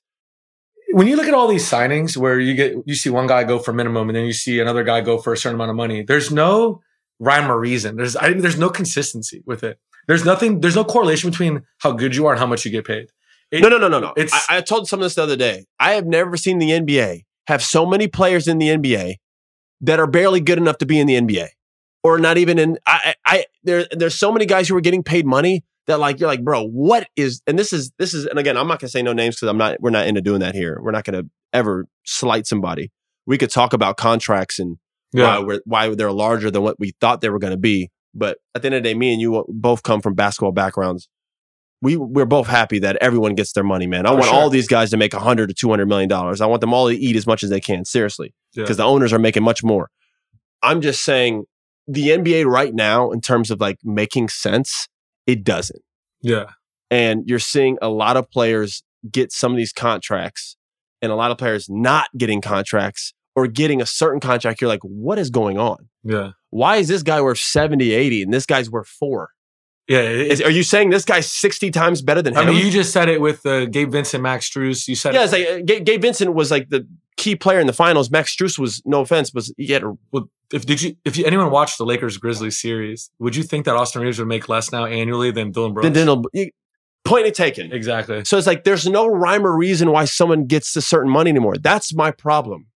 When you look at all these signings where you get you see one guy go for minimum and then you see another guy go for a certain amount of money, there's no rhyme or reason. There's I, there's no consistency with it. There's nothing. There's no correlation between how good you are and how much you get paid. It- No, no, no, no, no. It's- I, I told some of this the other day. I have never seen the NBA have so many players in the NBA that are barely good enough to be in the NBA, or not even in. I, I, I there, there's so many guys who are getting paid money that like you're like, bro, what is? And this is this is, and again, I'm not gonna say no names because I'm not. We're not into doing that here. We're not gonna ever slight somebody. We could talk about contracts and why we're, why they're larger than what we thought they were going to be. But at the end of the day, me and you both come from basketball backgrounds. We we're both happy that everyone gets their money, man. I For want sure. all these guys to make a hundred to two hundred million dollars. I want them all to eat as much as they can, seriously, Yeah. because the owners are making much more. I'm just saying, the NBA right now, in terms of like making sense, it doesn't. yeah. And you're seeing a lot of players get some of these contracts, and a lot of players not getting contracts or getting a certain contract. You're like, what is going on? Yeah. why is this guy worth 70, 80 and this guy's worth four? Yeah. it- Is, are you saying this guy's 60 times better than I him? mean, you just said it with uh, Gabe Vincent, Max Strus. You said yeah, it. it's like uh, Gabe, Gabe Vincent was like the key player in the finals. Max Strus was, no offense, was he had a, Well, if did you if you, anyone watched the Lakers Grizzlies series, would you think that Austin Reaves would make less now annually than Dillon Brooks? then, then point taken. exactly. So it's like there's no rhyme or reason why someone gets a certain money anymore. That's my problem.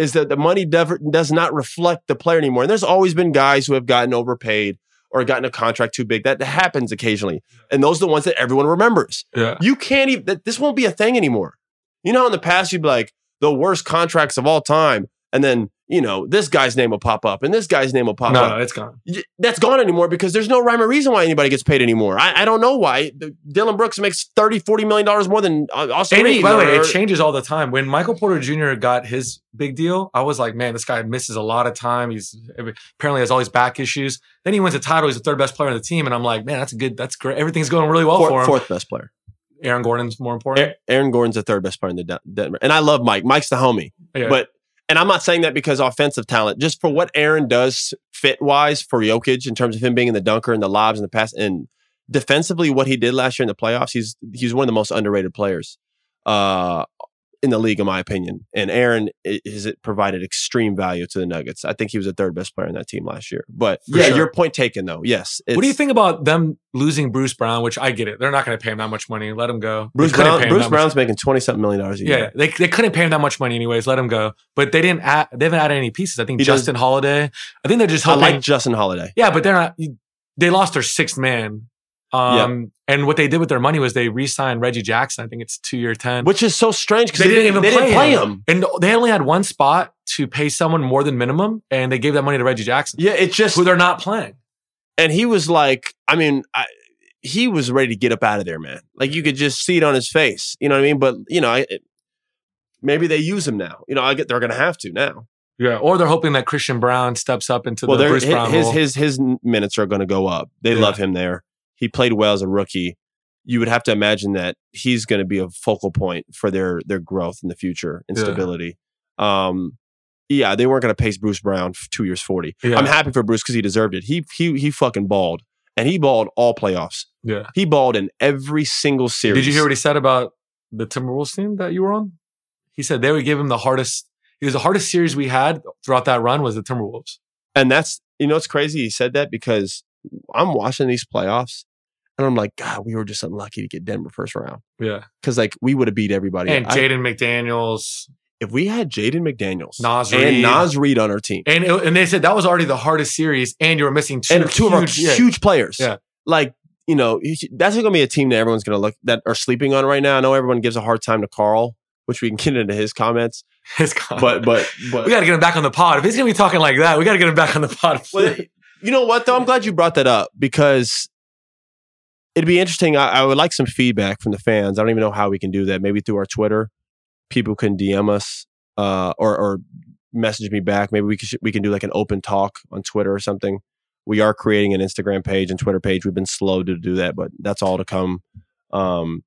Is that the money never, does not reflect the player anymore. And there's always been guys who have gotten overpaid or gotten a contract too big. That happens occasionally. And those are the ones that everyone remembers. Yeah. You can't even, this won't be a thing anymore. You know, in the past, you'd be like, the worst contracts of all time. And then, you know, this guy's name will pop up and this guy's name will pop No, up. no, it's gone. That's gone anymore because there's no rhyme or reason why anybody gets paid anymore. I, I don't know why. Dillon Brooks makes 30, 40 million dollars more than uh, Austin it- by the way, it changes all the time. When Michael Porter Jr. got his big deal, I was like, man, this guy misses a lot of time. He's apparently has all these back issues. Then he wins a title. He's the third best player on the team, and I'm like, man, that's good. That's great. Everything's going really well for him. fourth best player. Aaron Gordon's more important. Aaron Gordon's the third best player in the Denver. And I love Mike. Mike's the homie. Yeah. But and I'm not saying that because offensive talent, just for what Aaron does fit wise for Jokic in terms of him being in the dunker and the lobs and the pass and defensively what he did last year in the playoffs, he's he's one of the most underrated players uh in the league, in my opinion. And Aaron i- has provided extreme value to the Nuggets. I think he was the third best player in that team last year. But For yeah, sure. your point taken though. Yes. what do you think about them losing Bruce Brown? Which I get it. They're not going to pay him that much money. Let him go. Bruce Brown, him Bruce that much- Brown's making twenty something million dollars a year. Yeah, they, they couldn't pay him that much money anyways. Let him go. But they didn't add. They haven't added any pieces. I think He does- Justin Holiday. I think they're just I like Justin Holiday. yeah, but they're not. They lost their sixth man. Um, and what they did with their money was they re-signed Reggie Jackson. I think it's two year ten. Which is so strange because they, didn't even they play, didn't play him. him. and they only had one spot to pay someone more than minimum, and they gave that money to Reggie Jackson, Yeah, it's just who they're not playing. and he was like, I mean, I, he was ready to get up out of there, man. Like you could just see it on his face. You know what I mean? But you know, I, it, maybe they use him now. You know, I get they're going to have to now. Yeah, or they're hoping that Christian Braun steps up into well, the Bruce Brown his role. his his minutes are going to go up. They Yeah. love him there. He played well as a rookie. You would have to imagine that he's going to be a focal point for their their growth in the future and Yeah. stability. Um, yeah, they weren't going to pace Bruce Brown two years forty. Yeah. I'm happy for Bruce because he deserved it. He he he fucking balled, and he balled all playoffs. yeah. He balled in every single series. Did you hear what he said about the Timberwolves team that you were on? He said they would give him the hardest. It was the hardest series we had throughout that run was the Timberwolves. And that's you know it's crazy he said that because I'm watching these playoffs and I'm like, God, we were just unlucky to get Denver first round. Yeah, Because like we would have beat everybody. and Jaden McDaniels, if we had Jaden McDaniels Naz and Reid. Naz Reid on our team. and it- and they said that was already the hardest series, and you were missing two, and two of our huge- yeah. huge players. Yeah. Like, you know, that's going to be a team that everyone's going to look that are sleeping on right now. I know everyone gives a hard time to Carl, which we can get into his comments. His con- But but but we got to get him back on the pod. If he's gonna be talking like that, we got to get him back on the pod. Well, you know what though? I'm glad you brought that up because it'd be interesting. I, I would like some feedback from the fans. I don't even know how we can do that. Maybe through our Twitter, people can DM us uh, or or message me back. Maybe we can we can do like an open talk on Twitter or something. We are creating an Instagram page and Twitter page. We've been slow to do that, but that's all to come. Um,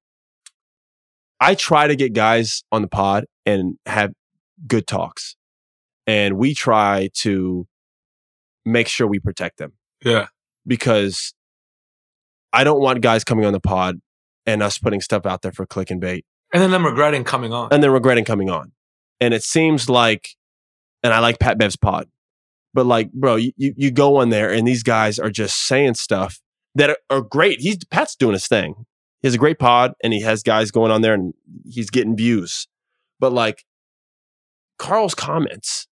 I try to get guys on the pod and have good talks, and we try to make sure we protect them yeah, because I don't want guys coming on the pod and us putting stuff out there for click and bait and then them regretting coming on. and then regretting coming on. And it seems like, and I like Pat Bev's pod, but like, bro, you, you go on there and these guys are just saying stuff that are, are great. He's Pat's doing his thing. He has a great pod and he has guys going on there and he's getting views. But like Carl's comments,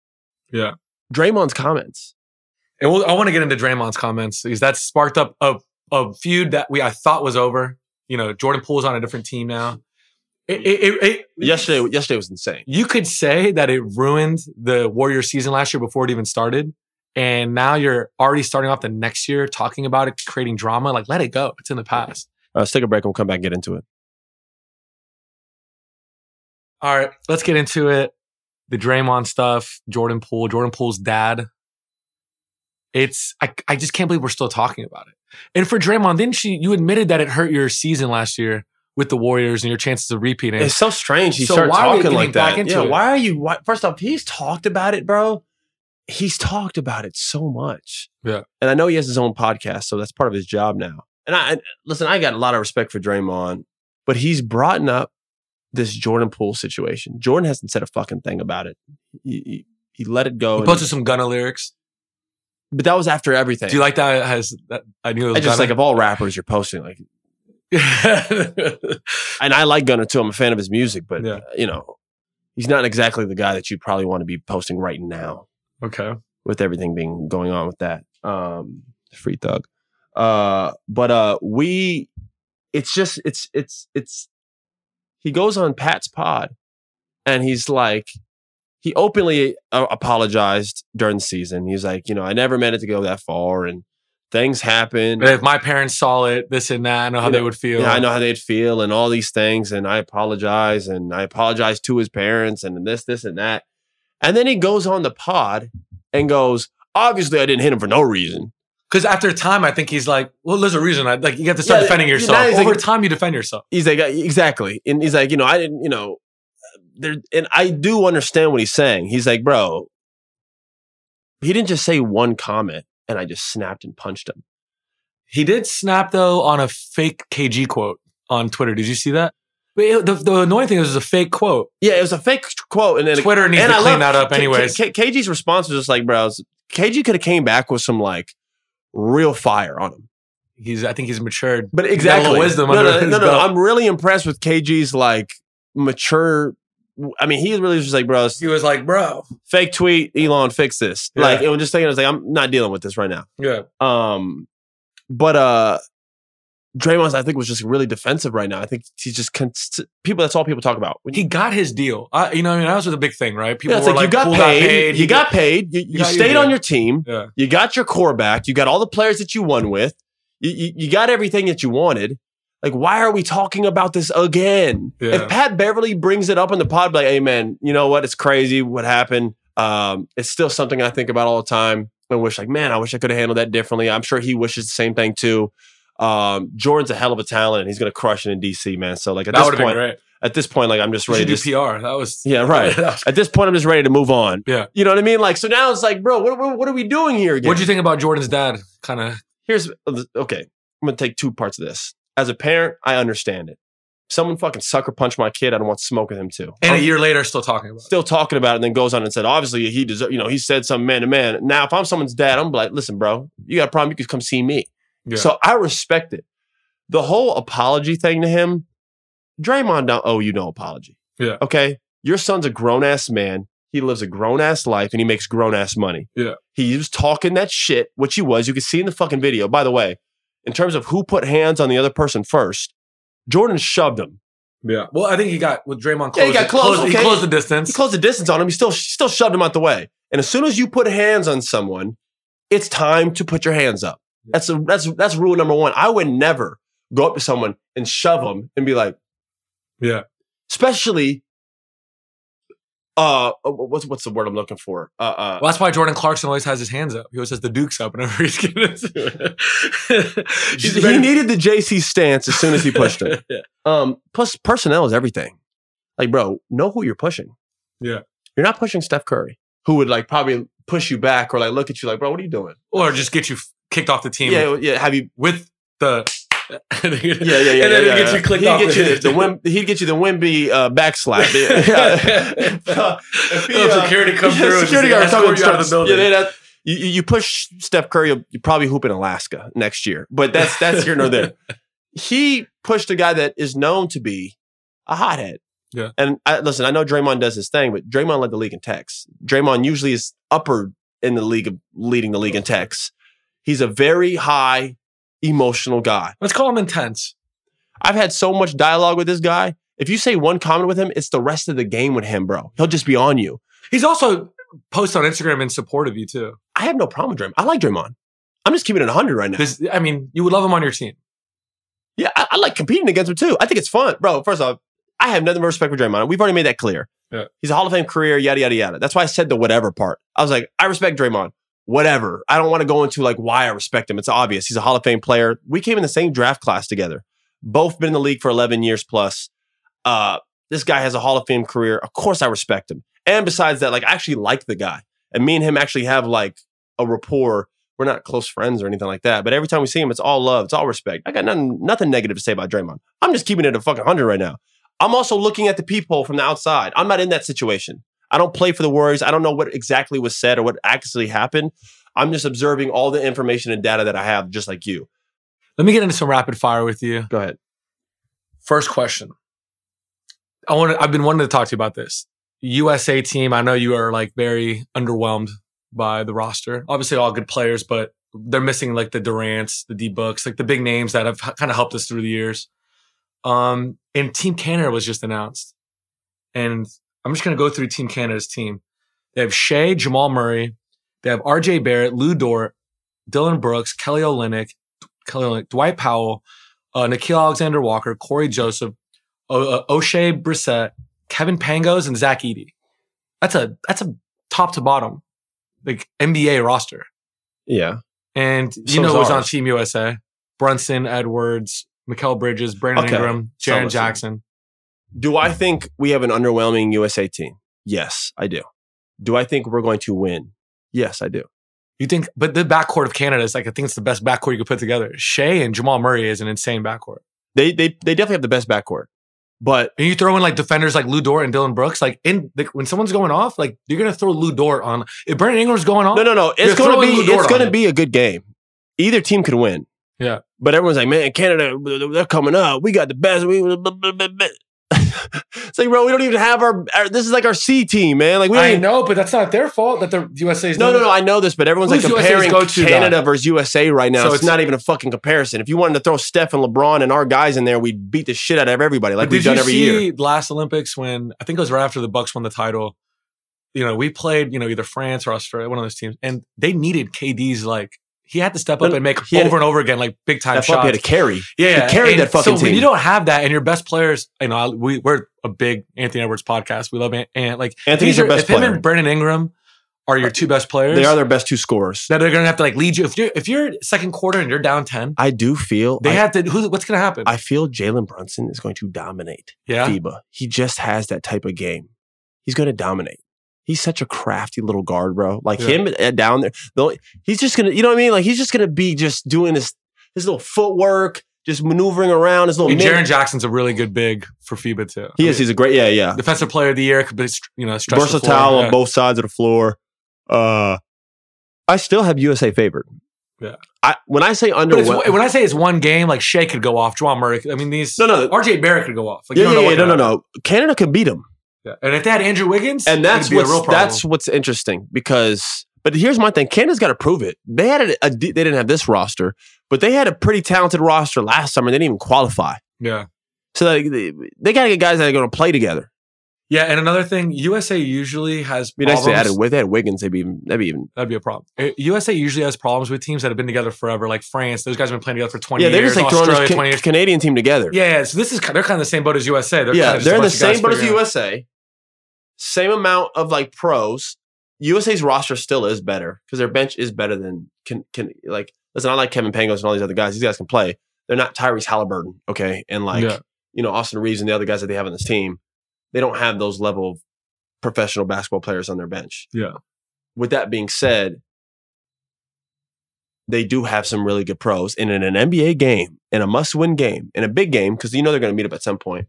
Yeah. Draymond's comments, And we'll, I want to get into Draymond's comments because that sparked up a, a feud that we I thought was over. You know, Jordan Poole's on a different team now. It, it, it, yesterday yesterday was insane. you could say that it ruined the Warrior season last year before it even started. And now you're already starting off the next year talking about it, creating drama. Like, let it go. It's in the past. Uh, let's take a break and we'll come back and get into it. All right, let's get into it. The Draymond stuff, Jordan Poole, Jordan Poole's dad. It's I, I just can't believe we're still talking about it. And for Draymond, didn't you you admitted that it hurt your season last year with the Warriors and your chances of repeating? It's so strange. He So started talking like that. yeah, it? why are you? Why, first off, he's talked about it, bro. He's talked about it so much. Yeah. and I know he has his own podcast, so that's part of his job now. And I listen. I got a lot of respect for Draymond, but he's brought up this Jordan Poole situation. Jordan hasn't said a fucking thing about it. He, he, he let it go. he posted some Gunna lyrics. But that was after everything. Do you like that? Has that? I knew it was I just like of all rappers you're posting like, and I like Gunna too. I'm a fan of his music, but Yeah. you know, he's not exactly the guy that you'd probably want to be posting right now. okay. with everything being going on with that. Um, free thug. Uh, but uh, we, it's just it's it's it's. He goes on Pat's pod, and he's like, he openly uh, apologized during the season. He's like, you know, I never meant it to go that far, and things happen. But if my parents saw it, this and that, I know how You they know, would feel. Yeah, I know how they'd feel and all these things, and I apologize, and I apologize to his parents, and this, this, and that. And then he goes on the pod and goes, obviously, I didn't hit him for no reason. Because after time, I think he's like, well, there's a reason. I, like, you have to start Yeah, defending yourself. Over like- time, you defend yourself. He's like, exactly, and he's like, you know, I didn't, you know, there, and I do understand what he's saying. He's like, bro, he didn't just say one comment, and I just snapped and punched him. He did snap though on a fake KG quote on Twitter. Did you see that? It- the, the annoying thing is it was a fake quote. Yeah, it was a fake quote, and then Twitter needs and to I clean love- that up, anyways. K- K- KG's response was just like, bro, KG could have came back with some like real fire on him. He's, I think he's matured. But exactly, wisdom No, under no, no, no, belt. I'm really impressed with KG's like mature. I mean, he really was just like, bro, He was like, bro, fake tweet, Elon, fix this. Yeah. Like, it was just thinking, I was like, I'm not dealing with this right now. yeah, Um, but uh, Draymond, I think, was just really defensive right now. I think he's just cons- people. That's all people talk about. He got his deal. I, you know, I mean, that was the big thing, right? People Yeah, were like, you got paid, he you got paid, you, you got stayed on your team, Yeah. you got your core back, you got all the players that you won with, you, you, you got everything that you wanted. Like, why are we talking about this again? Yeah. If Pat Beverley brings it up in the pod, like, hey man, you know what? It's crazy what happened. Um, it's still something I think about all the time. I wish, like, man, I wish I could have handled that differently. I'm sure he wishes the same thing too. Um, Jordan's a hell of a talent, and he's going to crush it in DC, man. So, like, at That this point, at this point, like, I'm just ready to do PR. That was yeah, right. was- At this point, I'm just ready to move on. Yeah. You know what I mean? Like, so now it's like, bro, what, what, what are we doing here again? What do you think about Jordan's dad? Kind of. Here's, okay, I'm going to take two parts of this. As a parent, I understand it. someone fucking sucker punched my kid. I don't want to smoke with him too. And a I'm year later, still talking about it. still talking about it, and then goes on and said, obviously he deserve, you know, he said something man to man. Now, if I'm someone's dad, I'm like, listen, bro, you got a problem, you can come see me. Yeah. So I respect it. The whole apology thing to him, Draymond don't owe you no apology. Yeah. Okay. Your son's a grown ass man. He lives a grown ass life and he makes grown ass money. Yeah. He was talking that shit, which he was. You can see in the fucking video. By the way, in terms of who put hands on the other person first, Jordan shoved him. Yeah. Well, I think he got with Draymond. Closed Yeah, he got close, closed- He closed the distance. He closed the distance on him. He still still shoved him out the way. And as soon as you put hands on someone, it's time to put your hands up. That's a, that's that's rule number one. I would never go up to someone and shove them and be like, Yeah. especially. Uh, what's what's the word I'm looking for? Uh, uh, Well, that's why Jordan Clarkson always has his hands up. He always has the Dukes up whenever he's getting. He's he needed the JC stance as soon as he pushed him. yeah. Um, plus personnel is everything. Like, bro, know who you're pushing. Yeah. You're not pushing Steph Curry, who would like probably push you back or like look at you like, bro, what are you doing? Or just get you f- kicked off the team Yeah, yeah. Have you? with the. yeah, Yeah, yeah, yeah. And then yeah, it gets you clicked he'd off get you the, the Wim, He'd get you the Wemby uh, backslap. Yeah. If, uh, if he, Oh, uh, security comes yeah, through Security guard you out of the building. Yeah, that- you, you push Steph Curry, you'll, you probably hoop in Alaska next year. But that's that's here nor there. He pushed a guy that is known to be a hothead. Yeah. And I, listen, I know Draymond does his thing, but Draymond led the league in texts. Draymond usually is upper in the league of leading the league in texts. He's a very high emotional guy. Let's call him intense. I've had so much dialogue with this guy. If you say one comment with him, it's the rest of the game with him, bro. He'll just be on you. He's also posts on Instagram in support of you too. I have no problem with Draymond. I like Draymond. I'm just keeping it 100 right now. This, I mean, you would love him on your team. yeah, I, I like competing against him too. I think it's fun. Bro, first off, I have nothing but respect for Draymond. We've already made that clear. Yeah. He's a Hall of Fame career, yada, yada, yada. That's why I said the whatever part. I was like, I respect Draymond. Whatever. I don't want to go into like why I respect him. It's obvious. He's a Hall of Fame player. We came in the same draft class together. Both been in the league for 11 years plus. Uh, this guy has a Hall of Fame career. Of course, I respect him. And besides that, like, I actually like the guy. And me and him actually have like a rapport. We're not close friends or anything like that. But every time we see him, it's all love. It's all respect. I got nothing, nothing negative to say about Draymond. I'm just keeping it a fucking hundred right now. I'm also looking at the people from the outside. I'm not in that situation. I don't play for the Warriors. I don't know what exactly was said or what actually happened. I'm just observing all the information and data that I have, just like you. Let me get into some rapid fire with you. Go ahead. First question. I want to, I've been wanting to talk to you about this. USA team. I know you are like very underwhelmed by the roster. Obviously, all good players, but they're missing like the Durants, the D Books, like the big names that have kind of helped us through the years. Um, and Team Canada was just announced, and I'm just gonna go through Team Canada's team. They have Shai, Jamal Murray, they have R.J. Barrett, Lu Dort, Dillon Brooks, Kelly Olynyk, Kelly Olynyk, Dwight Powell, uh, Nickeil Alexander Walker, Cory Joseph, o- uh, Oshae Brissett, Kevin Pangos, and Zach Edey. That's a that's a top to bottom like NBA roster. Yeah. And you So know who's on. Team USA? Brunson, Edwards, Mikal Bridges, Brandon Okay. Ingram, So Jaren listen. Jackson. Do I think we have an underwhelming USA team? Yes, I do. Do I think we're going to win? Yes, I do. You think, but the backcourt of Canada is like I think it's the best backcourt you could put together. Shai and Jamal Murray is an insane backcourt. They they they definitely have the best backcourt. But And you throw in like defenders like Lu Dort and Dillon Brooks, like in like, when someone's going off, like you're gonna throw Lu Dort on. If Brandon Ingram's going off, no, no, no. It's going to be it's going to it. be a good game. Either team could win. Yeah. But everyone's like, man, Canada, they're coming up. We got the best. We, it's like, bro, we don't even have our, our. This is like our C team, man. Like we I even, know, but that's not their fault that the USA's No, no, no. I know this, but everyone's like comparing? Canada versus USA right now. So it's, it's- not even a fucking comparison. If you wanted to throw Steph and LeBron and our guys in there, we'd beat the shit out of everybody, like we've done you every see year. last Olympics when I think it was right after the Bucks won the title? You know, we played, you know, either France or Australia, one of those teams, and they needed KD's like he had to step up and make he over and over again like big time shots. fucking had to carry. yeah, he carried and that fucking so when you don't have that, and your best players, you know, we we're a big Anthony Edwards podcast. We love Ant, Ant like Anthony's your best if him and Brandon Ingram are your two best players. They are their best two scorers. that are gonna have to like lead you. If you're if you're second quarter and you're down ten, I do feel. they I, have to. Who's what's gonna happen? I feel Jalen Brunson is going to dominate yeah, FIBA. He just has that type of game. He's going to dominate. He's such a crafty little guard, bro. Like Yeah. him uh, down there. The he's just gonna, you know what I mean? Like he's just gonna be just doing this, his little footwork, just maneuvering around his little. And mid- Jaron Jackson's a really good big for FIBA too. he I is. mean, He's a great. Yeah, yeah. defensive player of the year. Could be you know the floor. Versatile Yeah. on both sides of the floor. Uh, I still have USA favored. Yeah. I when I say underwhelming. when I say it's one game, like Shai could go off, Jamal Murray. I mean these. No, no. RJ Barrett could go off. Like, Yeah, yeah, yeah, no, no, no. Canada can beat him. Yeah. And if they had Andrew Wiggins, and that's be what's that's what's interesting because but here's my thing canada's got to prove it they had a, a they didn't have this roster but they had a pretty talented roster last summer they didn't even qualify yeah. so they, they, they got to get guys that are going to play together Yeah, and another thing, USA usually has I mean, nice added with had Wiggins they'd be that'd be even That'd be a problem. Uh, USA usually has problems with teams that have been together forever, like France. Those guys have been playing together for twenty yeah they're years. just like throwing Australia, this twenty Ca- years. Canadian team together Yeah, yeah. So this is they're kind of the same boat as USA. They're yeah kinda they're in the of same boat as USA same amount of like pros USA's roster still is better because their bench is better than can can like listen I like Kevin Pangos and all these other guys these guys can play they're not Tyrese Halliburton okay and like Yeah. you know Austin Reaves and the other guys that they have on this team, they don't have those level of professional basketball players on their bench. Yeah. With that being said, they do have some really good pros. And in an NBA game, in a must-win game, in a big game, because you know they're going to meet up at some point.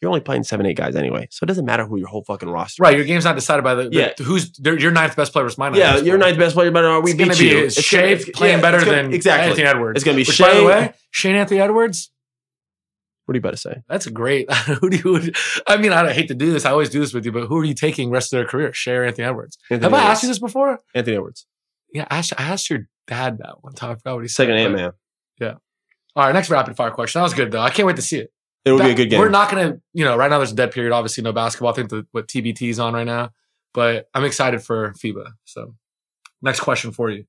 You're only playing seven, eight guys anyway, so it doesn't matter who your whole fucking roster. Right, your game's not decided by the, the- Yeah. who's your ninth best player was my ninth. Yeah, best you're ninth best player, but we It's beat gonna be you. It's Shai playing yeah, better gonna- than exactly. Anthony Edwards. It's gonna be Which, by the way, Shane Anthony Edwards. What are you about to say? That's great. who do you? I mean, I hate to do this. I always do this with you, but who are you taking rest of their career? Shai or Anthony Edwards? Anthony Have I asked you this before? Anthony Edwards, Yeah, I asked, I asked your dad that one time. I forgot what he said. second Ant Man. Yeah. All right, next rapid fire question. That was good though. I can't wait to see it. It would be a good game. We're not gonna, you know, right now there's a dead period. Obviously, no basketball. I think the what TBT is on right now, but I'm excited for FIBA. So, next question for you: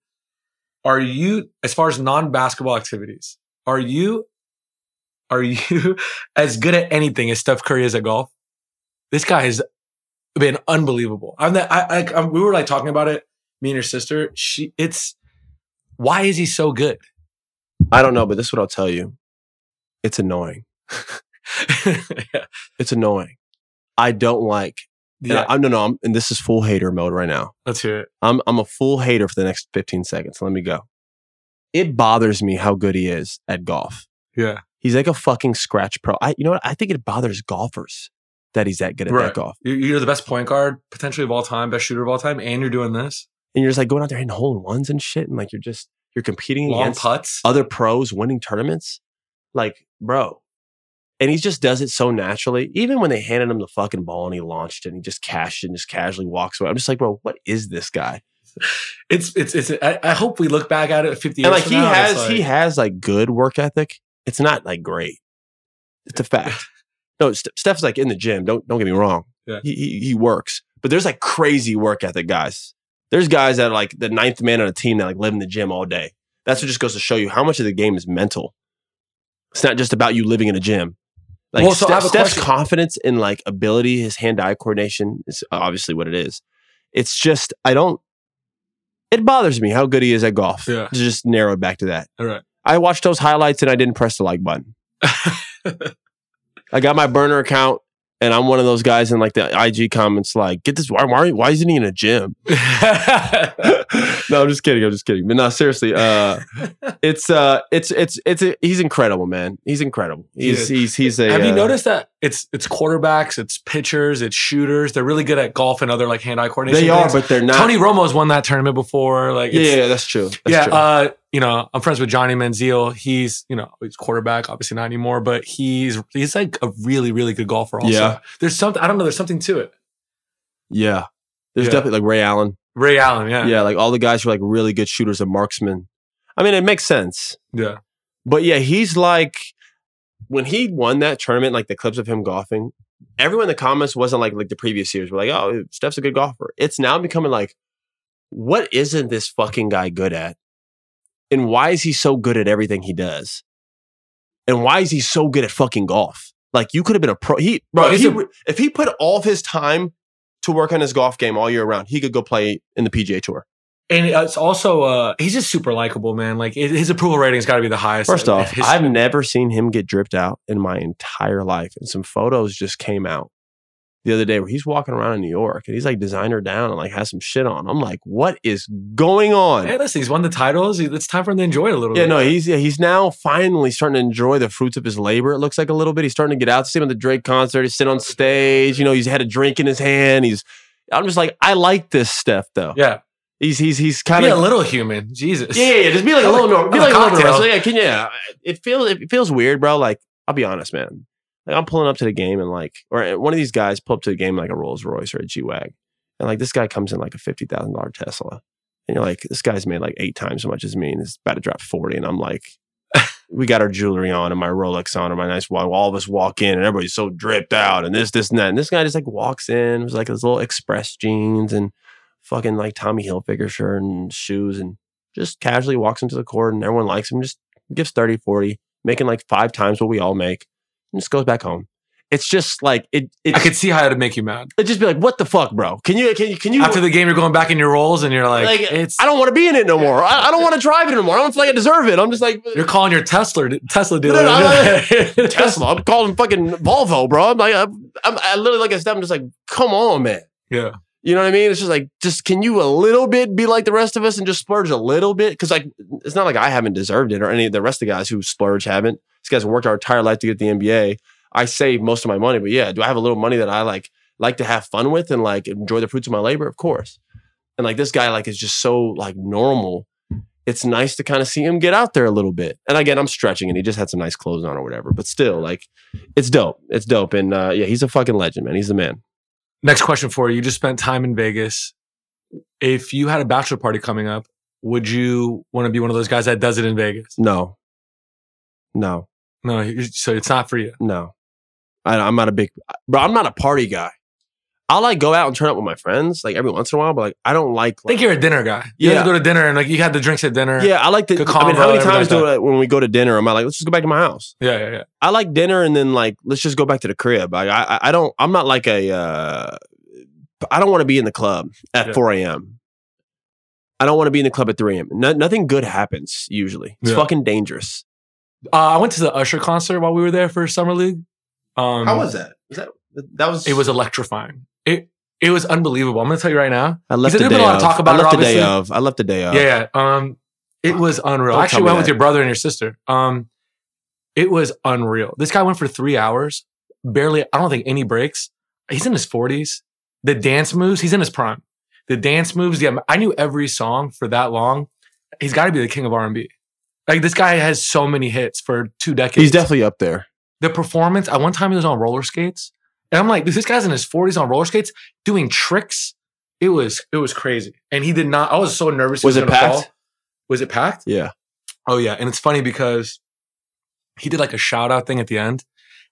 Are you, as far as non-basketball activities, are you, are you as good at anything as Steph Curry is at golf? This guy has been unbelievable. I'm that. I, I, I'm, we were like talking about it. Me and your sister. She. It's. Why is he so good? I don't know, but this is what I'll tell you. It's annoying. yeah. It's annoying. I don't like. yeah. I, am no, no. I'm, and this is full hater mode right now. Let's hear it. I'm I'm a full hater for the next 15 seconds. Let me go. It bothers me how good he is at golf. Yeah. He's like a fucking scratch pro. I, you know what? I think it bothers golfers that he's that good at Right. that golf. You're- You're the best point guard potentially of all time, best shooter of all time, and you're doing this And you're just like going out there hitting hole in ones and shit, and like you're just you're competing long against putts. other pros winning tournaments. Like, bro. And he just does it so naturally. Even when they handed him the fucking ball and he launched it and he just cashed it and just casually walks away. I'm just like, bro, what is this guy? It's it's it's. I, I hope we look back at it 50 years and like he now, has it's he has like good work ethic. It's not like great. It's a fact. no, St- Steph's like in the gym. Don't don't get me wrong. Yeah. He, he he works, but there's like crazy work ethic guys. There's guys that are like the ninth man on a team that like live in the gym all day. That's what just goes to show you how much of the game is mental. It's not just about you living in a gym. Like Well, so Steph- Steph's question. confidence in like ability, his hand-eye coordination is obviously what it is. It's just I don't. It bothers me how good he is at golf. Yeah. Just narrowed back to that. all right. I watched those highlights and I didn't press the like button. I got my burner account and I'm one of those guys in like the IG comments like, get this, why, why, why isn't he in a gym? no, I'm just kidding. I'm just kidding. But no, seriously, uh, it's, uh, it's, it's, it's, a, he's incredible, man. He's incredible. He He's, he's, he's a, Have you uh, noticed that it's it's quarterbacks, it's pitchers, it's shooters. They're really good at golf and other like hand-eye coordination. They are, things. but they're not. Tony Romo's won that tournament before. Like, yeah, yeah, that's true. That's yeah, true. uh, you know, I'm friends with Johnny Manziel. He's, you know, he's quarterback, obviously not anymore, but he's he's like a really, really good golfer. Also, Yeah. there's something I don't know. There's something to it. yeah. There's Yeah. definitely like Ray Allen. Ray Allen, yeah, Yeah. Like all the guys who are like really good shooters and marksmen. I mean, it makes sense. yeah. But yeah, he's like when he won that tournament, like the clips of him golfing, everyone in the comments wasn't like like the previous years. We're like, oh, Steph's a good golfer. It's now becoming like, what isn't this fucking guy good at? And why is he so good at everything he does? And why is he so good at fucking golf? Like you could have been a pro. He bro, if he, a- if he put all of his time to work on his golf game all year round, he could go play in the PGA Tour. And it's also uh he's just super likable, man. Like it, his approval rating's got to be the highest. First off, history. I've never seen him get dripped out in my entire life, and some photos just came out the other day where he's walking around in New York and he's like designer down and like has some shit on. I'm like, what is going on? Hey, listen, he's won the titles. It's time for him to enjoy it a little Yeah, bit. no, he's yeah, he's now finally starting to enjoy the fruits of his labor. It looks like a little bit. He's starting to get out. To see him at the Drake concert. He's sitting on stage. You know, he's had a drink in his hand. He's. I'm just like, I like this stuff though. yeah. He's he's he's kind Be a little human. Jesus. Yeah, yeah, yeah, just be like a little, normal. be like a little wrestler. Yeah, can yeah. Uh, it feels it feels weird, bro. Like I'll be honest, man. Like I'm pulling up to the game and like, or uh, one of these guys pull up to the game like a Rolls Royce or a G Wag, and like this guy comes in like a fifty thousand dollar Tesla, and you're like, this guy's made like eight times as much as me, and is about to drop forty, and I'm like, we got our jewelry on and my Rolex on and my nice watch. All of us walk in and everybody's so dripped out and this, this, and that. And this guy just like walks in, with like his little express jeans and fucking like Tommy Hilfiger shirt and shoes and just casually walks into the court and everyone likes him, just gives 30, 40, making like five times what we all make, and just goes back home. It's just like it it I could see how it'd make you mad. it'd just be like, what the fuck, bro? Can you can you can you After the game, you're going back in your Rolls and you're like, like it's. I don't want to be in it no more. I, I don't want to drive it anymore. I don't feel like I deserve it. I'm just like You're calling your Tesla Tesla No, dealer. no, no, Tesla. I'm calling fucking Volvo, bro. I'm like, I'm, I'm I literally like I said, I'm just like, come on, man. yeah. You know what I mean? It's just like, just can you a little bit be like the rest of us and just splurge a little bit? Because like, it's not like I haven't deserved it or any of the rest of the guys who splurge haven't. These guys have worked our entire life to get the NBA. I save most of my money, but yeah, do I have a little money that I like like to have fun with and like enjoy the fruits of my labor? Of course. And like this guy like is just so like normal. It's nice to kind of see him get out there a little bit. And again, I'm stretching and he just had some nice clothes on or whatever. But still, like, it's dope. It's dope. And uh, yeah, he's a fucking legend, man. He's the man. Next question for you. You just spent time in Vegas. If you had a bachelor party coming up, would you want to be one of those guys that does it in Vegas? No, no, No, so it's not for you. no. I, I'm not a big, bro. I'm not a party guy. I'll like go out and turn up with my friends like every once in a while, but like I don't like. I think you're a dinner guy. You Yeah. have to go to dinner and like you had the drinks at dinner. yeah, I like to. Good I mean, how many times do I, when we go to dinner, am I like, let's just go back to my house? yeah, yeah. yeah. I like dinner and then like let's just go back to the crib. Like, I I I don't. I'm not like a. Uh, I don't want to be in the club at Yeah. 4 a.m. I don't want to be in the club at 3 a.m. No, nothing good happens usually. It's Yeah. fucking dangerous. Uh, I went to the Usher concert while we were there for summer league. Um, that? Was that that was It was electrifying. It it was unbelievable. I'm gonna tell you right now. I left the day been a lot of. talk about I it, left the day of. I left the day of. yeah, yeah. Um, it was unreal. I actually went with your brother and your sister. Um, it was unreal. This guy went for three hours, barely. I don't think any breaks. He's in his 40s. The dance moves. He's in his prime. The dance moves. Yeah, I knew every song for that long. He's got to be the king of R&B. Like this guy has so many hits for two decades. He's definitely up there. the performance. At one time, he was on roller skates, and I'm like, this guy's in his 40s on roller skates doing tricks. It was it was crazy, and he did not. I was so nervous. he Was it packed? fall. Was it packed? Yeah. Oh yeah, and it's funny because he did like a shout out thing at the end,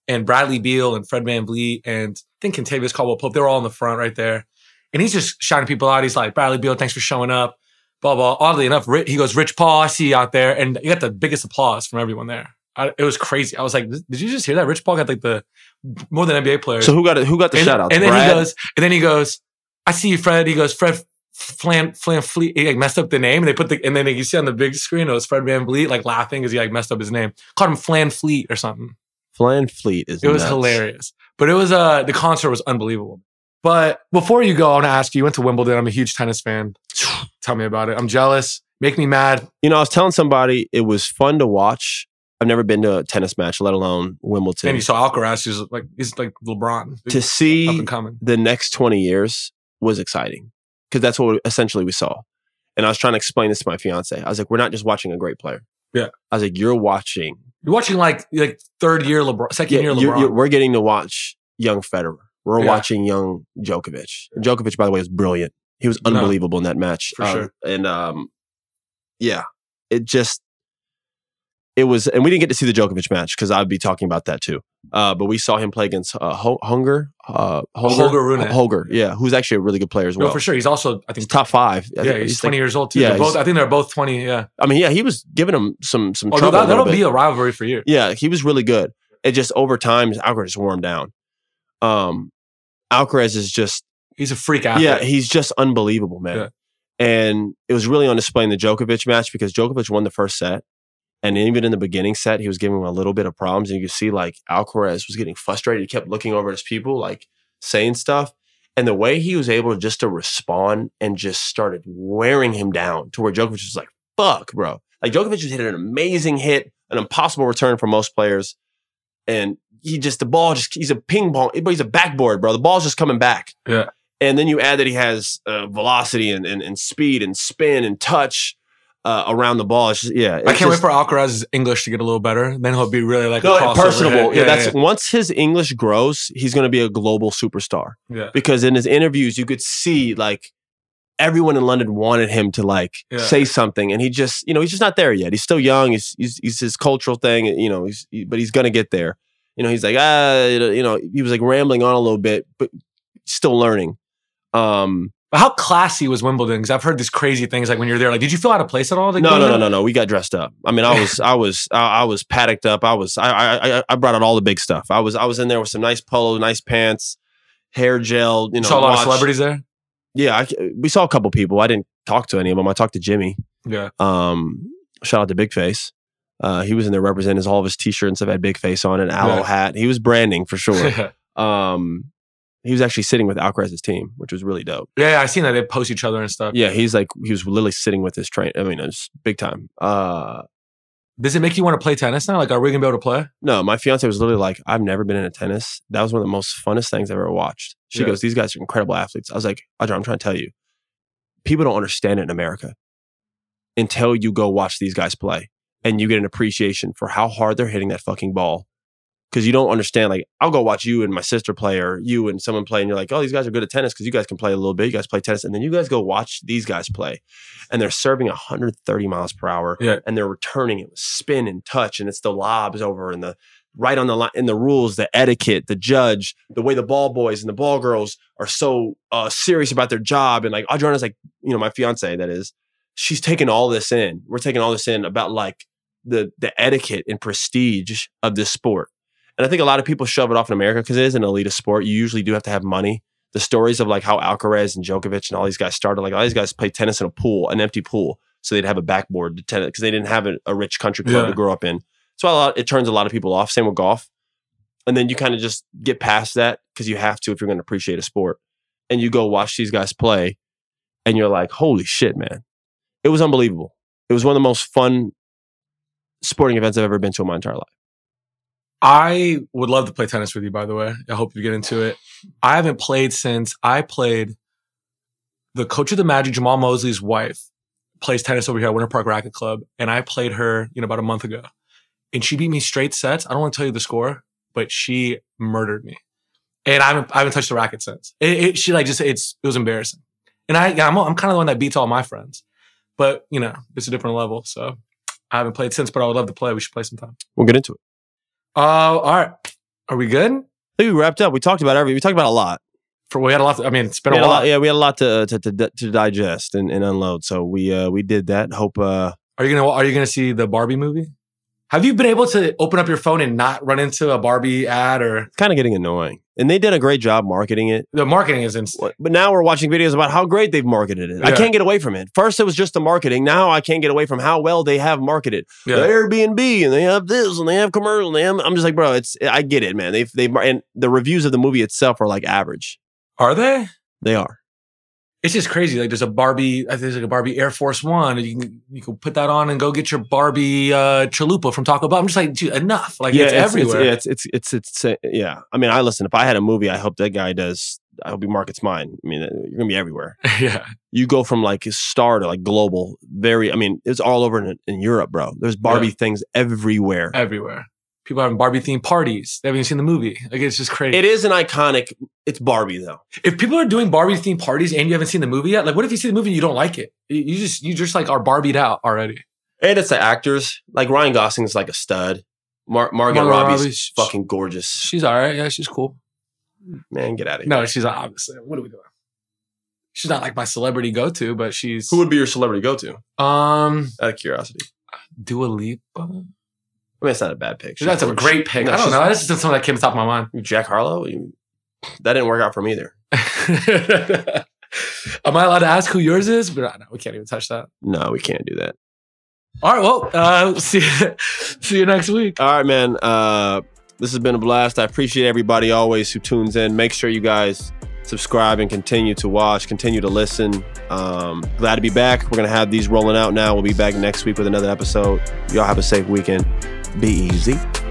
and Bradley Beal and Fred Van Vliet and I think Contavious Caldwell Pope, they were all in the front right there, and he's just shouting people out. He's like, Bradley Beal, thanks for showing up. Blah blah. Oddly enough, he goes, Rich Paul, I see you out there, and you got the biggest applause from everyone there. I, it was crazy. I was like, did you just hear that? Rich Paul got like the more than NBA players. So who got it? Who got the and, shout out? and then Brad? he goes, and then he goes, I see you, Fred. He goes, Fred Flan Flan Fleet. He like messed up the name, and they put the and then you see on the big screen it was Fred VanVleet like laughing because he like messed up his name. Called him Flan Fleet or something. Flan Fleet is. It was nuts. hilarious, but it was uh the concert was unbelievable. But before you go, I want to ask you. You went to Wimbledon. I'm a huge tennis fan. Tell me about it. I'm jealous. Make me mad. You know, I was telling somebody it was fun to watch. I've never been to a tennis match, let alone Wimbledon. And you saw Alcaraz. He's like he's like LeBron. to see the next 20 years was exciting because that's what essentially we saw. And I was trying to explain this to my fiance. I was like, we're not just watching a great player. Yeah. I was like, you're watching. You're watching like like third year LeBron, second Yeah, year you're- LeBron. you're- we're getting to watch young Federer. We're Yeah. watching young Djokovic. Djokovic, by the way, was brilliant. He was No. unbelievable in that match. For Um, sure. And um, yeah, it just it was, and we didn't get to see the Djokovic match because I'd be talking about that too. Uh, but we saw him play against uh, Ho- Hunger, uh, Holger, Holger Rune. Holger, yeah, who's actually a really good player as well. no, for sure. He's also I He's think top five. I yeah, think he's, like- 20 years old too. yeah, both, I think they're both 20. Yeah. I mean, yeah, he was giving him some some Oh, trouble. that, that'll bit. be a rivalry for you. Yeah, he was really good. It just over time, Alcaraz just wore him down. Um, Alcaraz is just He's a freak athlete. yeah, he's just unbelievable, man. Yeah. And it was really on display in the Djokovic match because Djokovic won the first set, and even in the beginning set, he was giving him a little bit of problems, and you could see like Alcaraz was getting frustrated. He kept looking over at his people, like saying stuff. And the way he was able to just to respond and just started wearing him down to where Djokovic was like, fuck, bro. Like Djokovic just hit an amazing hit, an impossible return for most players. And he just, the ball just, he's a ping pong, but he's a backboard, bro. The ball's just coming back. Yeah. And then you add that he has uh, velocity and, and, and speed and spin and touch uh, around the ball. It's just, yeah. I can't just- wait for Alcaraz's English to get a little better. Then he'll be really like no, personable. hit. Yeah, that's once his English grows, he's going to be a global superstar. yeah. Because in his interviews, you could see like everyone in London wanted him to like Yeah. say something, and he just, you know, he's just not there yet. He's still young. He's he's, he's his cultural thing, you know. He's, he- but he's going to get there. You know, he's like ah, you know, he was like rambling on a little bit, but still learning. Um, But how classy was Wimbledon? Because I've heard these crazy things like when you're there. Like, did you feel out of place at all? No, no, no, no, no. We got dressed up. I mean, I was, I was, I, I was paddocked up. I was, I, I, I- brought out all the big stuff. I was, I was in there with some nice polo, nice pants, hair gel. You know, saw a lot of celebrities there. Yeah, I, we saw a couple people. I didn't talk to any of them. I talked to Jimmy. Yeah. Um, shout out to Big Face. Uh, he was in there representing his, all of his t-shirts and stuff had Big Face on an aloe Yeah. hat. He was branding for sure. um, he was actually sitting with Alcaraz's team, which was really dope. yeah, I seen that they post each other and stuff. Yeah, he's like he was literally sitting with his train. I mean, it was big time. Uh, Does it make you want to play tennis now? Like, are we gonna be able to play? No, my fiance was literally like, I've never been in a tennis. That was one of the most funnest things I've ever watched. She Yeah. goes, These guys are incredible athletes. I was like, Audra, I'm trying to tell you, people don't understand it in America until you go watch these guys play and you get an appreciation for how hard they're hitting that fucking ball. Cause you don't understand, like, I'll go watch you and my sister play or you and someone play, and you're like, oh, these guys are good at tennis because you guys can play a little bit. You guys play tennis. And then you guys go watch these guys play and they're serving 130 miles per hour Yeah. and they're returning it with spin and touch and it's the lobs over and the right on the line in the rules the etiquette the judge the way the ball boys and the ball girls are so uh, serious about their job and like adriana's like you know my fiance that is she's taking all this in we're taking all this in about like the the etiquette and prestige of this sport and i think a lot of people shove it off in america because it is an elitist sport you usually do have to have money the stories of like how Alcaraz and Djokovic and all these guys started, like all these guys play tennis in a pool, an empty pool, so they'd have a backboard to tennis because they didn't have a, a rich country club Yeah. to grow up in. So a lot, it turns a lot of people off. Same with golf, and then you kind of just get past that because you have to if you're going to appreciate a sport, and you go watch these guys play, and you're like, holy shit, man, it was unbelievable. It was one of the most fun sporting events I've ever been to in my entire life. I would love to play tennis with you, by the way. I hope you get into it. I haven't played since I played the coach of the Magic, Jamahl Mosley's wife, plays tennis over here at Winter Park Racquet Club. And I played her, you know, about a month ago. And she beat me straight sets. I don't want to tell you the score, but she murdered me. And I haven't, I haven't touched the racket since. It, it, she like just, it's, it was embarrassing. And I, I'm, I'm kind of the one that beats all my friends, but you know, it's a different level. So I haven't played since, but I would love to play. We should play sometime. We'll get into it. Uh, all right. Are we good? I think we wrapped up. We talked about every. We talked about a lot. For we had a lot. To, I mean, it's been a a lot. Yeah, we had a lot to to to, to digest and, and unload. So we uh we did that. Hope uh Are you gonna Are you gonna see the Barbie movie? Have you been able to open up your phone and not run into a Barbie ad or it's kind of getting annoying. And they did a great job marketing it. the marketing is insane? But now we're watching videos about how great they've marketed it. I can't get away from it. First it was just the marketing. Now I can't get away from how well they have marketed. Yeah. The Airbnb and they have this and they have commercial and they have, I'm just like, bro, it's I get it, man. They've they've and the reviews of the movie itself are like average. Are they? They are. It's just crazy. Like there's a Barbie. I think there's like a Barbie Air Force One. and You can you can put that on and go get your Barbie uh, chalupa from Taco Bell. I'm just like, dude, enough. Like it's, everywhere. yeah, it's, it's it's it's uh, yeah. I mean, I listen. If I had a movie, I hope that guy does. I hope he markets mine. I mean, uh, you're gonna be everywhere. yeah. You go from like star to like global. Very. I mean, it's all over in, in Europe, bro. There's Barbie things everywhere. Everywhere. People having Barbie themed parties. They haven't even seen the movie. Like it's just crazy. It is an iconic. It's Barbie though. if people are doing Barbie themed parties and you haven't seen the movie yet, like what if you see the movie and you don't like it? You just you just like are Barbied out already. And it's the actors. Like Ryan Gosling is like a stud. Mar- Margot Margot Robbie's Robbie's- fucking gorgeous. She's all right. Yeah, she's cool. Man, get out of here. No, she's obviously. What are we doing? She's not like my celebrity go to, but she's Who would be your celebrity go to? um Out of curiosity. Dua Lipa. I mean, it's not a bad pick. That's a great pick. No, I don't know. That's just something that came to the top of my mind. Jack Harlow. You- that didn't work out for me either. Am I allowed to ask who yours is? But uh, no, we can't even touch that. No, we can't do that. All right. Well, uh, see see you next week. All right, man. Uh, This has been a blast. I appreciate everybody always who tunes in. Make sure you guys subscribe and continue to watch, continue to listen. Um, glad to be back. We're going to have these rolling out now. We'll be back next week with another episode. Y'all have a safe weekend. Be easy.